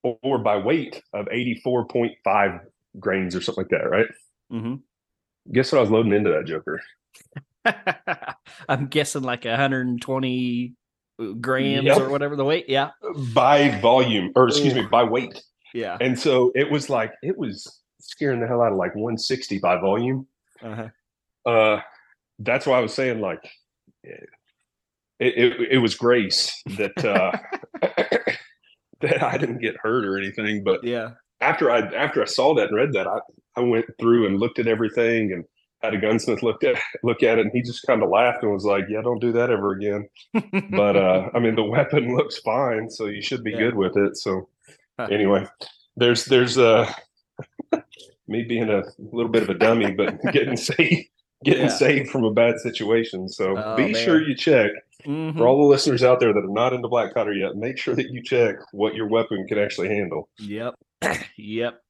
or, or by weight of 84.5 grains or something like that, right? Mhm. Guess what I was loading into that Joker? *laughs* I'm guessing like 120 grams Yep. or whatever the weight. Yeah. By volume, or excuse me, by weight. Yeah. And so it was like, it was scaring the hell out of like 160 by volume. Uh-huh. Uh, that's why I was saying like, it, it, it was grace that, uh, *laughs* *laughs* that I didn't get hurt or anything, but Yeah. After I after I saw that and read that, I, I went through and looked at everything and had a gunsmith look at *laughs* look at it and he just kind of laughed and was like, "Yeah, don't do that ever again." but uh, *laughs* I mean, the weapon *laughs* looks fine, so you should be Yeah. good with it. So anyway, there's there's uh me being a little bit of a dummy, but getting saved getting Yeah. saved from a bad situation. So Oh, be man. sure you check Mhm. for all the listeners out there that are not into black powder yet. Make sure that you check what your weapon can actually handle. Yep. *clears throat* yep.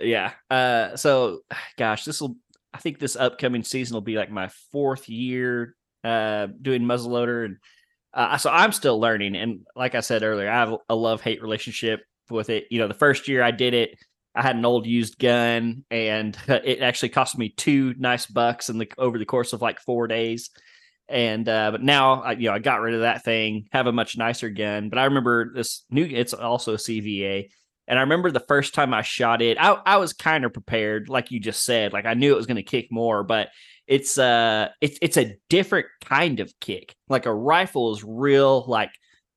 Yeah. Uh so gosh, this will I think this upcoming season will be like my fourth year uh doing muzzleloader and uh, so I'm still learning and like I said earlier, I have a love-hate relationship with it. You know, the first year I did it, I had an old used gun and *laughs* it actually cost me two nice bucks in the over the course of like 4 days. And uh, but now I, you know I got rid of that thing, have a much nicer gun. But I remember this new. It's also a CVA, and I remember the first time I shot it, I, I was kind of prepared, like you just said. Like I knew it was going to kick more, but it's uh it's it's a different kind of kick. Like a rifle is real, like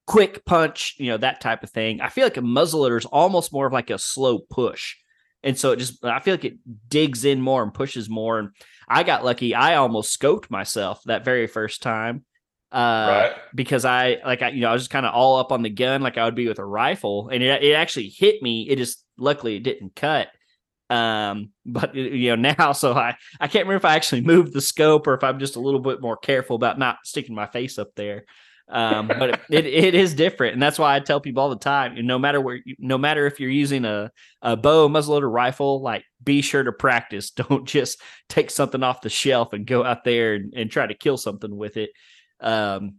quick punch, you know, that type of thing. I feel like a muzzleloader is almost more of like a slow push. And so it just I feel like it digs in more and pushes more. And I got lucky. I almost scoped myself that very first time. Uh right. because I like I you know I was just kind of all up on the gun like I would be with a rifle, and it it actually hit me. It just luckily it didn't cut. Um, *laughs* but you know now, so I I can't remember if I actually moved the scope or if I'm just a little bit more careful about not sticking my face up there. Um, but it, it *laughs* is different, and that's why I tell people all the time. No matter where, you, no matter if you're using a a bow, muzzleloader, rifle, like be sure to practice. *laughs* Don't just take something off the shelf and go out there and, and try to kill something with it. Um,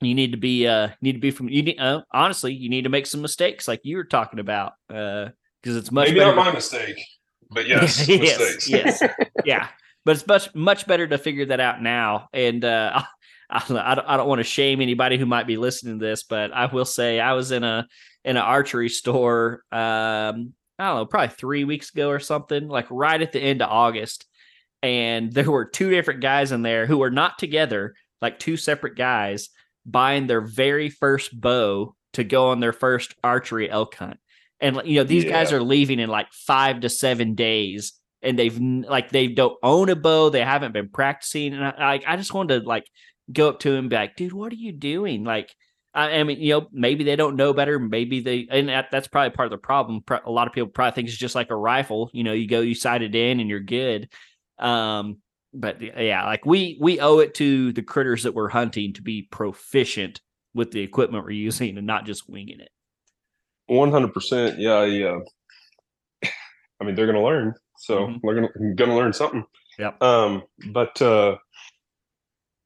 you need to be uh need to be from you need uh, honestly you need to make some mistakes like you were talking about uh because it's much Maybe better not to- my mistake, but yes, *laughs* yes, mistakes. yes, yeah. But it's much much better to figure that out now. And uh, I, *laughs* I don't, I don't want to shame anybody who might be listening to this, but I will say I was in a in an archery store. Um, I don't know, probably three weeks ago or something, like right at the end of August, and there were two different guys in there who were not together, like two separate guys buying their very first bow to go on their first archery elk hunt. And you know, these guys are leaving in like five to seven days, and they've like they don't own a bow, they haven't been practicing, and I like I just wanted to like go up to him and be like, dude, what are you doing? Like, I, I mean, you know, maybe they don't know better, maybe they, and that, that's probably part of the problem. A lot of people probably think it's just like a rifle, you know, you go, you sight it in, and you're good. Um, but yeah, like we we owe it to the critters that we're hunting to be proficient with the equipment we're using and not just winging it. One hundred percent. Yeah, yeah. I mean, they're going to learn, so Mhm. they're going to learn something. Yep. Um, but uh,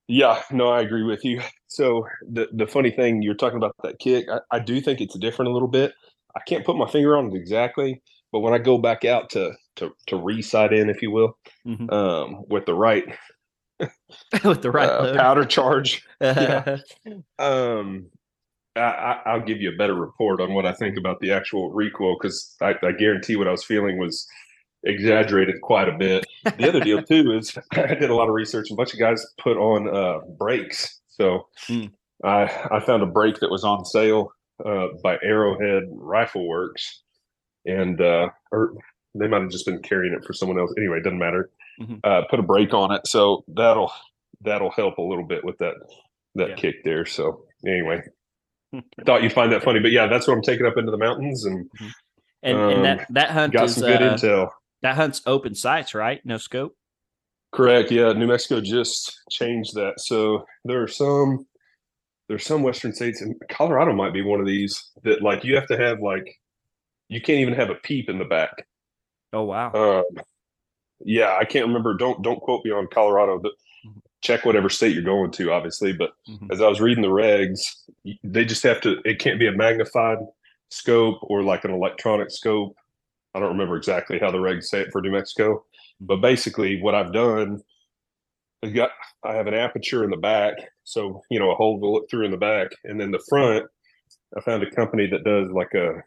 yeah, no, I agree with you. So the the funny thing you're talking about that kick, I, I do think it's different a little bit. I can't put my finger on it exactly, but when I go back out to to to re-sight in, if you will, Mhm. um, with the right, *laughs* with the right uh, powder charge, *laughs* yeah. um I, I, I'll give you a better report on what I think about the actual recoil because I, I guarantee what I was feeling was exaggerated quite a bit. The other deal too is *laughs* I did a lot of research. A bunch of guys put on uh, brakes, so Hmm. I I found a brake that was on sale uh, by Arrowhead Rifle Works, and uh, or they might have just been carrying it for someone else. Anyway, it doesn't matter. Mhm. Uh, put a brake on it, so that'll that'll help a little bit with that that Yeah. kick there. So anyway, thought you'd find that funny, but yeah, that's what I'm taking up into the mountains and and, and that Um, that hunt got is some good uh, intel. that hunt's open sights, right? No scope. Correct. Yeah, New Mexico just changed that. So there are some there's some western states and Colorado might be one of these that like you have to have like you can't even have a peep in the back. Oh wow. Um, yeah, I can't remember. Don't don't quote me on Colorado, but check whatever state you're going to, obviously. But Mhm. as I was reading the regs, they just have to. It can't be a magnified scope or like an electronic scope. I don't remember exactly how the regs say it for New Mexico, but basically, what I've done, I got I have an aperture in the back, so you know a hole to look through in the back, and then the front. I found a company that does like a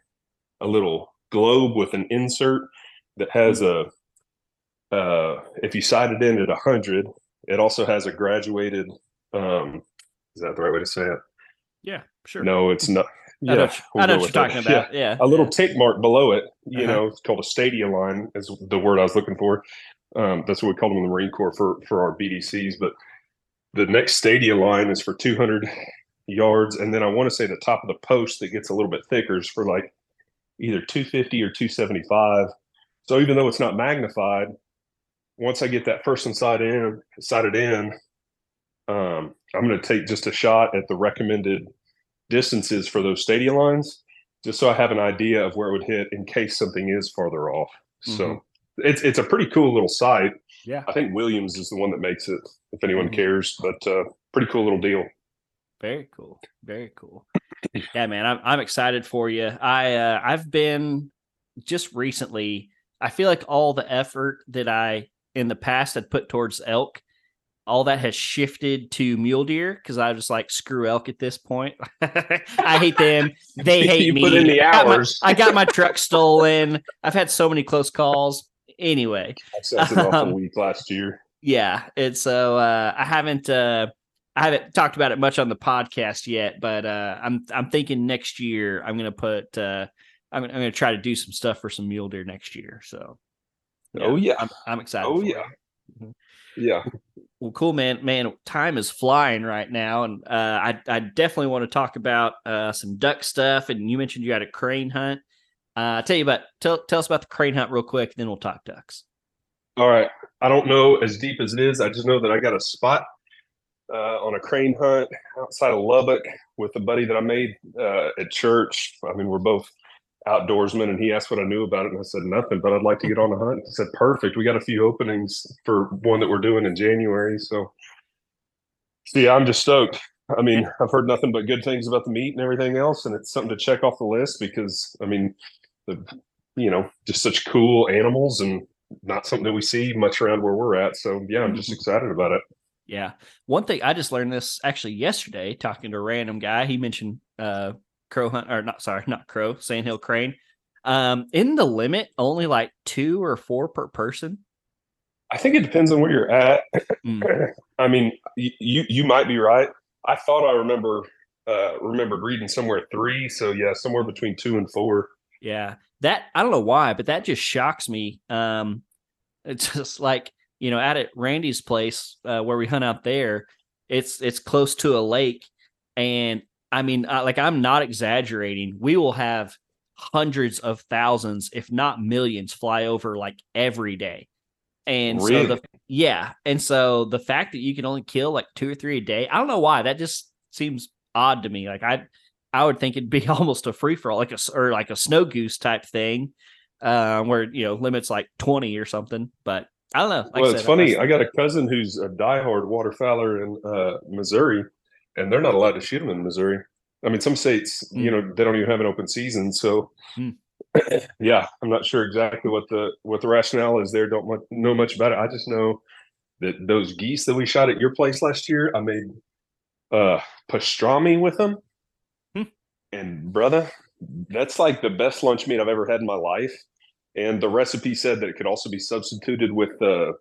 a little globe with an insert that has a uh, if you sight it in at 100 it also has a graduated um, is that the right way to say it Yeah, sure. no it's not Yeah, I know, we'll I know what you're that. talking about. Yeah, a little tick mark below it. You Uh-huh. know, it's called a stadia line, is the word I was looking for. Um, that's what we call them in the Marine Corps for for our BDCs. But the next stadia line is for 200 yards, and then I want to say the top of the post that gets a little bit thicker is for like either 250 or 275. So even though it's not magnified, once I get that first one side in, sighted in, um, I'm going to take just a shot at the recommended distances for those stadia lines, just so I have an idea of where it would hit in case something is farther off. So it's it's a pretty cool little site. Yeah. I think Williams is the one that makes it. If anyone Mhm. cares, but uh, pretty cool little deal. Very cool. Very cool. yeah, man, I'm I'm excited for you. I uh, I've been just recently. I feel like all the effort that I in the past had put towards elk, all that has shifted to mule deer because I was just like screw elk at this point. *laughs* I hate them. *laughs* They hate You me. put in the I got my- hours. I got my *laughs* truck stolen. I've had so many close calls. Anyway, it off Um, a week last year. yeah and so uh i haven't uh i haven't talked about it much on the podcast yet but uh i'm i'm thinking next year i'm gonna put i'm, I'm gonna try to do some stuff for some mule deer next year so Oh yeah, i'm, I'm excited oh yeah, it. yeah. well cool man man time is flying right now and uh i i definitely want to talk about uh some duck stuff and you mentioned you had a crane hunt uh tell you about tell tell us about the crane hunt real quick then we'll talk ducks All right. I don't know as deep as it is. I just know that I got a spot uh, on a crane hunt outside of Lubbock with a buddy that I made uh, at church. I mean, we're both outdoorsmen, and he asked what I knew about it, and I said nothing. But I'd like to get on a hunt. He said, "Perfect. We got a few openings for one that we're doing in January." So, so yeah, I'm just stoked. I mean, I've heard nothing but good things about the meat and everything else, and it's something to check off the list because I mean, the you know, just such cool animals and not something that we see much around where we're at. So yeah, I'm just Mhm. excited about it. Yeah. One thing I just learned this actually yesterday talking to a random guy. He mentioned uh crow hunt or not sorry, *laughs* not crow, sandhill crane. Um in the limit only like 2 or 4 per person. I think it depends on where you're at. Mm. *laughs* I mean, you you might be right. I thought I remember uh remembered reading somewhere three. So yeah, somewhere between two and four. Yeah. That I don't know why, but that just shocks me. Um it's *laughs* just like, you know, out at Randy's place uh, where we hunt out there, it's it's close to a lake and I mean, uh, like I'm not exaggerating. We will have hundreds of thousands, if not millions, fly over like every day. And so the yeah, and so the fact that you can only kill like two or three a day, I don't know why. That just seems odd to me. Like I I would think it'd be *laughs* almost a free for all, like a or like a snow goose type thing, uh, where you know limits like twenty or something. But I don't know. Like I well, it's said, funny. that's- I got a cousin who's a diehard waterfowler in uh, Missouri, and they're not allowed to shoot them in Missouri. I mean, some states, you know, they don't even have an open season. So, Hmm. *clears throat* yeah, I'm not sure exactly what the what the rationale is there. Don't know much about it. I just know that those geese that we shot at your place last year, I made uh pastrami with them, Hmm. and brother, that's like the best lunch meat I've ever had in my life. And the recipe said that it could also be substituted with uh,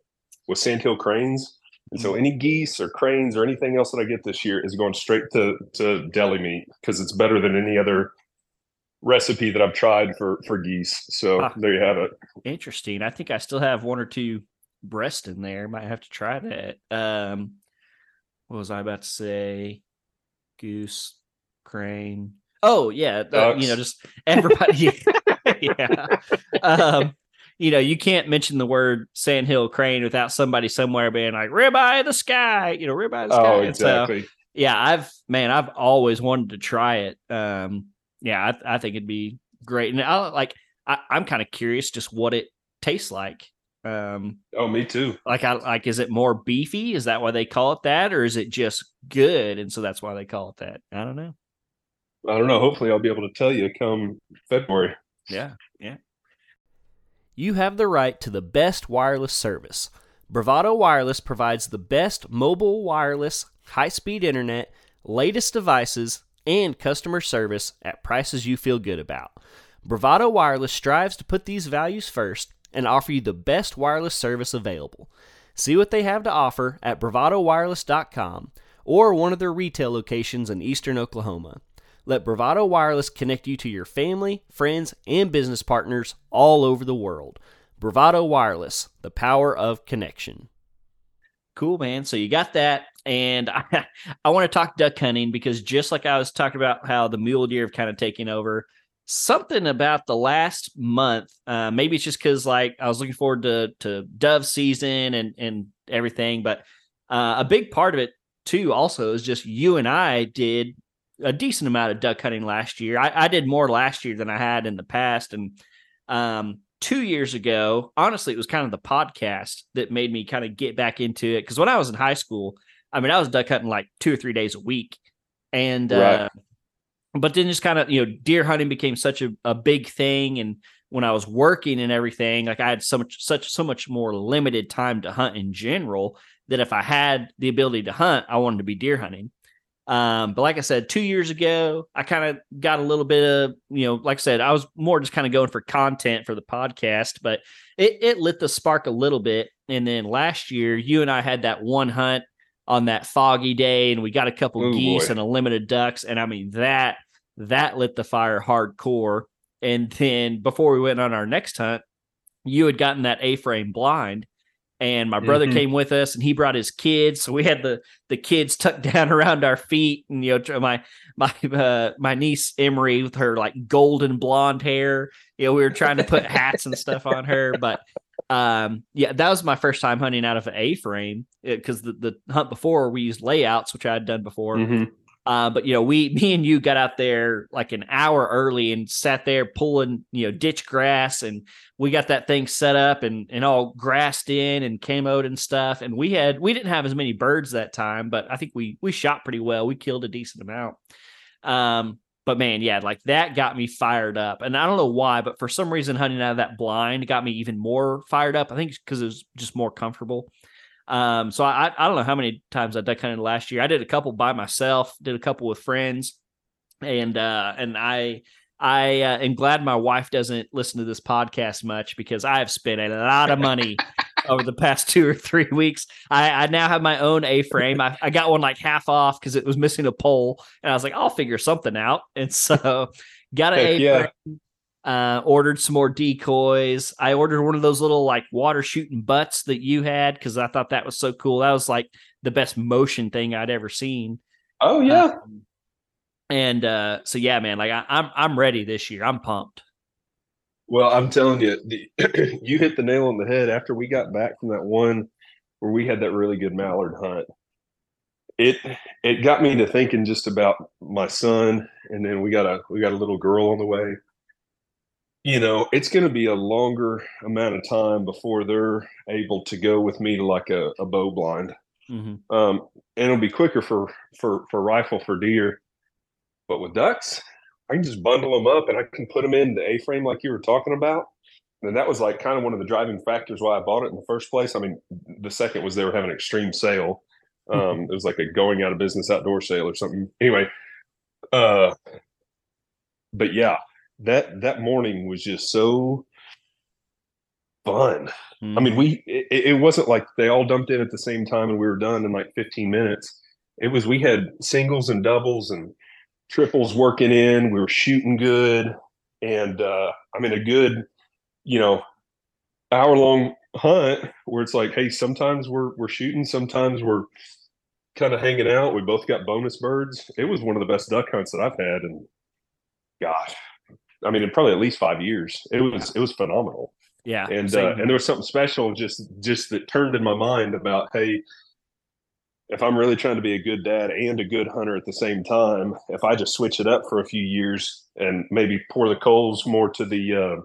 with sandhill cranes. And so any geese or cranes or anything else that I get this year is going straight to to deli meat because it's better than any other recipe that I've tried for for geese. So Ah. there you have it. Interesting. I think I still have one or two breast in there. Might have to try that. Um, what was I about to say? Goose, crane. Oh yeah, uh, you know, just everybody. *laughs* yeah. *laughs* Um, you know, you can't mention the word sandhill crane without somebody somewhere being like ribeye the sky. You know, ribeye the sky. Oh, And so, exactly. yeah, I've man, I've always wanted to try it. Um, yeah, I, I think it'd be great, and I like. I, I'm kind of curious just what it tastes like. Um, Oh, me too. like, I like, is it more beefy? Is that why they call it that, or is it just good, and so that's why they call it that? I don't know. I don't know. Hopefully, I'll be able to tell you come February. Yeah, yeah. You have the right to the best wireless service. Bravado Wireless provides the best mobile wireless, high speed internet, latest devices, and customer service at prices you feel good about. Bravado Wireless strives to put these values first and offer you the best wireless service available. See what they have to offer at bravadowireless.com or one of their retail locations in eastern Oklahoma. Let Bravado Wireless connect you to your family, friends, and business partners all over the world. Bravado Wireless, the power of connection. Cool, man. So you got that. And *laughs* I, I want to talk duck hunting because just like I was talking about how the mule deer have kind of taken over, something about the last month, uh, maybe it's just because like I was looking forward to to dove season and and everything, but uh, a big part of it too also is just you and I did a decent amount of duck hunting last year. I, I did more last year than I had in the past. And um, two years ago, honestly, it was kind of the podcast that made me kind of get back into it. Because when I was in high school, I mean, I was duck hunting like two or three days a week. And, right. uh, but then just kind of, you know, deer hunting became such a, a big thing. And when I was working and everything, like I had so much, such, so much more limited time to hunt in general that if I had the ability to hunt, I wanted to be deer hunting. Um, but like I said, two years ago, I kind of got a little bit of, you know, like I said, I was more just kind of going for content for the podcast, but it, it lit the spark a little bit. And then last year, you and I had that one hunt on that foggy day, and we got a couple Ooh, geese boy. and a limited ducks. And I mean, that that lit the fire hardcore. And then before we went on our next hunt, you had gotten that A frame blind and my brother mm-hmm. came with us and he brought his kids so we had the the kids *laughs* tucked down around our feet and you know my my uh, my niece emery with her like golden blonde hair you know we were trying to put hats and stuff on her *laughs* but um yeah that was my first time hunting out of an a frame because the, the hunt before we used layouts which i had done before mm-hmm. Uh, but you know, we, *laughs* me and you got out there like an hour early and sat there pulling, you know, ditch grass, and we got that thing set up and and all grassed in and camoed and stuff. And we had we didn't have as many birds that time, but I think we we shot pretty well. We killed a decent amount. Um, but man, yeah, like that got me fired up, and I don't know why, but for some reason, hunting out of that blind got me even more fired up. I think because it was just more comfortable. Um, so I I don't know how many times I duck hunted last year. I did a couple by myself, did a couple with friends, and uh, and I I uh, am glad my wife doesn't listen to this podcast much because I have spent a lot of money *laughs* over the past two or three weeks. I, I now have my own A frame. I, I got one like half off because it was missing a pole, and I was like, I'll figure something out. And so got an A frame. Yeah. Uh, ordered some more decoys. I ordered one of those little like water shooting butts that you had because I thought that was so cool. That was like the best motion thing I'd ever seen. Oh yeah. Um, and uh, so yeah, man, like I, am I'm, I'm ready this year. I'm pumped. Well, I'm telling you, the, *clears throat* you hit the nail on the head. After we got back from that one where we had that really good mallard hunt, it it got me to thinking just about my son, and then we got a we got a little girl on the way you know, it's going to be a longer amount of time before they're able to go with me to like a, a bow blind. Mm-hmm. Um, and it'll be quicker for, for, for rifle for deer. But with ducks, I can just bundle them up and I can put them in the A frame like you were talking about. And that was like kind of one of the driving factors why I bought it in the first place. I mean, the second was they were having an extreme sale. *laughs* Um, mm-hmm. it was like a going out of business outdoor sale or something. Anyway, uh, but yeah, that that morning was just so fun. Mm-hmm. I mean, mm-hmm. we it, it, wasn't like they all dumped in at the same time and we were done in like 15 minutes. It was we had singles and doubles and triples working in. We were shooting good, and uh, I mean a good, you know, hour long hunt where it's like, hey, sometimes we're we're shooting, sometimes we're kind of hanging out. We both got bonus birds. It was one of the best duck hunts that I've had, and gosh, I mean, in probably at least five years. It was it was phenomenal. Yeah, and uh, and there was something special just just that turned in my mind about hey, if I'm really trying to be a good dad and a good hunter at the same time, if I just switch it up for a few years and maybe pour the coals more to the uh,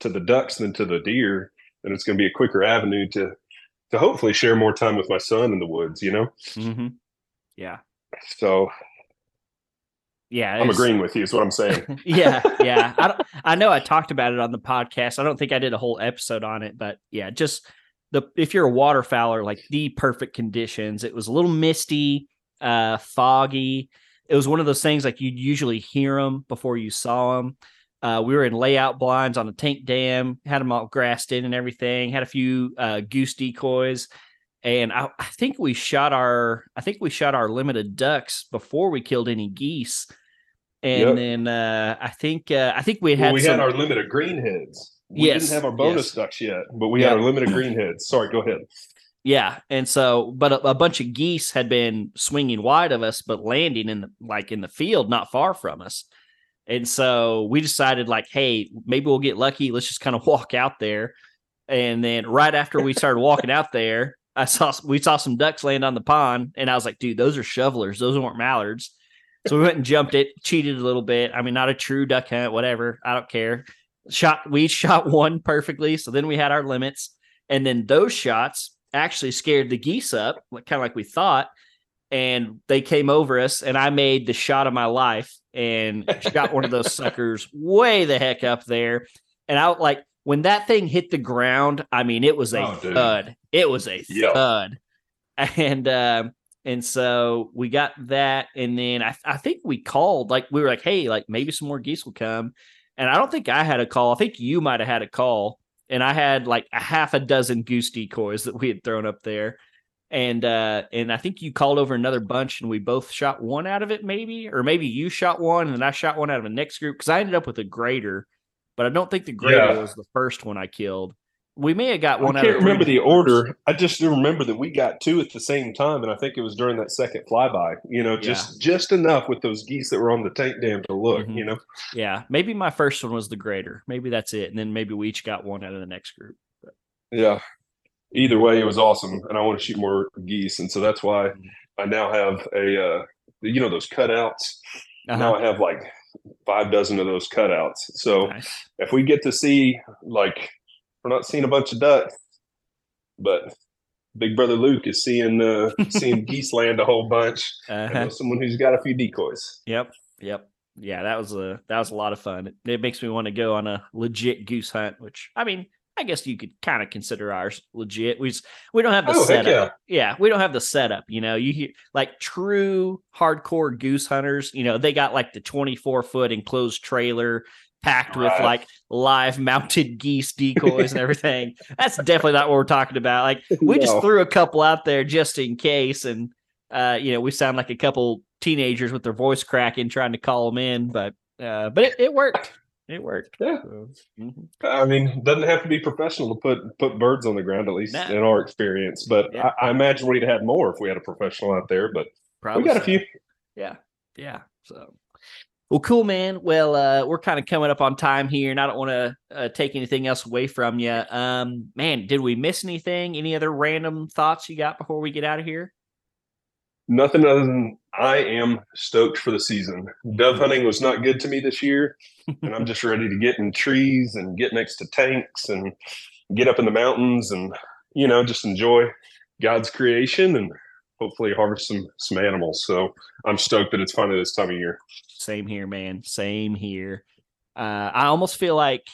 to the ducks than to the deer, then it's going to be a quicker avenue to to hopefully share more time with my son in the woods. You know. Mm-hmm. Yeah. So yeah, I'm agreeing with you. Is what I'm saying. *laughs* yeah, yeah. I I know I talked about it on the podcast. I don't think I did a whole episode on it, but yeah, just the if you're a waterfowler, like the perfect conditions. It was a little misty, uh, foggy. It was one of those things like you'd usually hear them before you saw them. Uh, we were in layout blinds on a tank dam, had them all grassed in and everything. Had a few uh, goose decoys, and I, I, think we shot our I think we shot our limited ducks before we killed any geese. and Yep. then uh, I think uh, I think we had Well, we some, had our limited greenheads. We Yes, didn't have our bonus yes. ducks yet, but we Yep. had our limited greenheads. Sorry, go ahead. Yeah, and so, but a, a bunch of geese had been swinging wide of us, but landing in the like in the field not far from us. And so we decided, like, hey, maybe we'll get lucky. Let's just kind of walk out there. And then right after we started walking out there, I saw we saw some ducks land on the pond, and I was like, dude, those are shovelers. Those weren't mallards. So we went and jumped it, cheated a little bit. I mean, not a true duck hunt, whatever. I don't care. Shot we *laughs* shot one perfectly. So then we had our limits, and then those shots actually scared the geese up, like kind of like we thought. And they came over us, and I made the shot of my life and shot one of those *laughs* suckers way the heck up there. And I like when that thing hit the ground. I mean, it was a Oh, dude. thud. It was a Yeah. thud. *laughs* And um, and so we got that, and then I, I think we called like we were like, hey, like maybe some more geese will come. And I don't think I had a call. I think you might have had a call and I had like a half a dozen goose decoys that we had thrown up there. And uh and I think you called over another bunch and we both shot one out of it, maybe, or maybe you shot one and then I shot one out of the next group because I ended up with a grader, but I don't think the grader Yeah. was the first one I killed. We may have got one I can't of remember the order. I just remember that we got two at the same time, and I think it was during that second flyby. You know, just just enough with those geese that were on the tank dam to look. Mhm. You know, Yeah, maybe my first one was the greater. Maybe that's it. And then maybe we each got one out of the next group. yeah. Either way, it was awesome, and I want to shoot more geese, and so that's why I now have a uh, you know those cutouts. Uh-huh. Now I have like five dozen of those cutouts. So Nice. if we get to see like we're not seeing a bunch of ducks, but Big Brother Luke is seeing uh, *laughs* seeing geese land a whole bunch. Uh-huh. someone who's got a few decoys. Yep. Yep. Yeah, that was a that was a lot of fun. It, it makes me want to go on a legit goose hunt, which I mean, I guess you could kind of consider ours legit. We just, we don't have the Oh, setup. yeah. yeah, we don't have the setup. You know, you hear like true hardcore goose hunters. You know, they got like the twenty four foot enclosed trailer packed with like live mounted geese decoys and everything. *laughs* That's definitely not what we're talking about. Like we just threw a couple out there just in case, and uh, you know, we sound like a couple teenagers with their voice cracking trying to call them in, but uh, but it, it worked. It worked. Yeah. So, mhm. I mean, doesn't have to be professional to put put birds on the ground, at least No. in our experience. But Yeah. I, I imagine we'd have had more if we had a professional out there. But Probably we got a few. Yeah. Yeah. So, well, cool, man. Well, uh, we're kind of coming up on time here, and I don't want to uh, take anything else away from you. Um, man, did we miss anything? Any other random thoughts you got before we get out of here? Nothing other than I am stoked for the season. Dove hunting was not good to me this year, *laughs* and I'm just ready to get in trees and get next to tanks and get up in the mountains and you know just enjoy God's creation and hopefully harvest some some animals. So I'm stoked that it's finally this time of year. Same here, man. Same here. Uh, I almost feel like,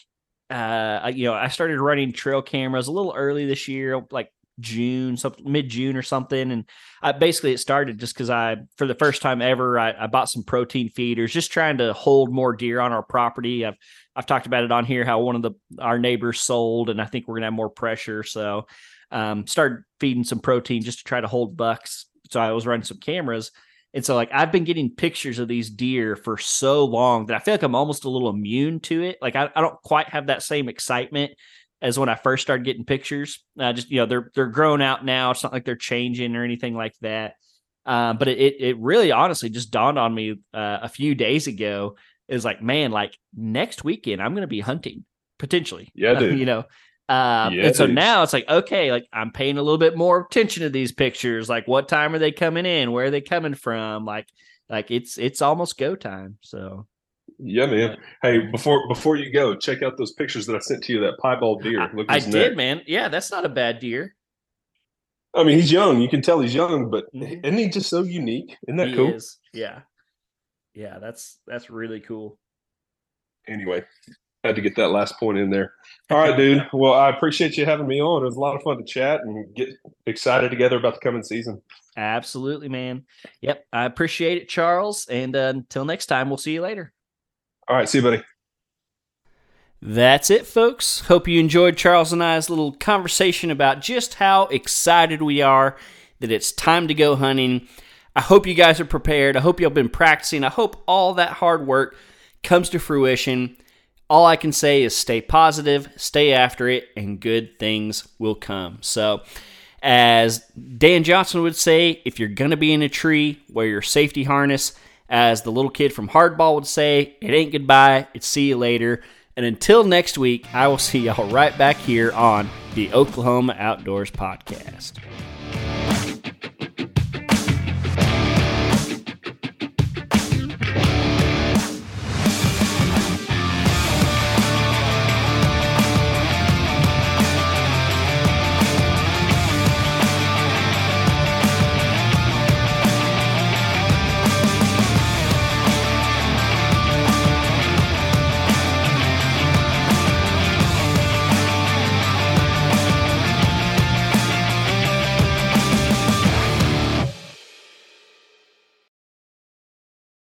uh, you know, I started running trail cameras a little early this year, like June, mid June or something. And I basically it started just because I, for the first time ever, I, I bought some protein feeders, just trying to hold more deer on our property. I've I've talked about it on here how one of the our neighbors sold, and I think we're gonna have more pressure. So, um, started feeding some protein just to try to hold bucks. So I was running some cameras. And so, like, I've been getting pictures of these deer for so long that I feel like I'm almost a little immune to it. Like, I, I don't quite have that same excitement as when I first started getting pictures. I just, you know, they're they're grown out now. It's not like they're changing or anything like that. Um, but it, it it really honestly just dawned on me uh, a few days ago. Is like, man, like next weekend I'm going to be hunting potentially. Yeah, *laughs* dude. you know. Um, Yeah, and so now it's like, okay, like I'm paying a little bit more attention to these pictures. Like, what time are they coming in? Where are they coming from? Like, like it's it's almost go time. So Yeah, man. Hey, before before you go, check out those pictures that I sent to you. That piebald deer. Look at I did, man. Yeah, that's not a bad deer. I mean, he's young. You can tell he's young, but Mhm. isn't he just so unique? Isn't that he cool? is. Yeah, yeah. That's that's really cool. Anyway, had to get that last point in there. All right, dude. *laughs* Well, I appreciate you having me on. It was a lot of fun to chat and get excited together about the coming season. Absolutely, man. Yep, I appreciate it, Charles. And uh, until next time, we'll see you later. All right, see you, buddy. That's it, folks. Hope you enjoyed Charles and I's little conversation about just how excited we are that it's time to go hunting. I hope you guys are prepared. I hope y'all been practicing. I hope all that hard work comes to fruition. All I can say is stay positive, stay after it, and good things will come. So, as Dan Johnson would say, if you're going to be in a tree, wear your safety harness. As the little kid from Hardball would say, it ain't goodbye, it's see you later. And until next week, I will see y'all right back here on the Oklahoma Outdoors Podcast.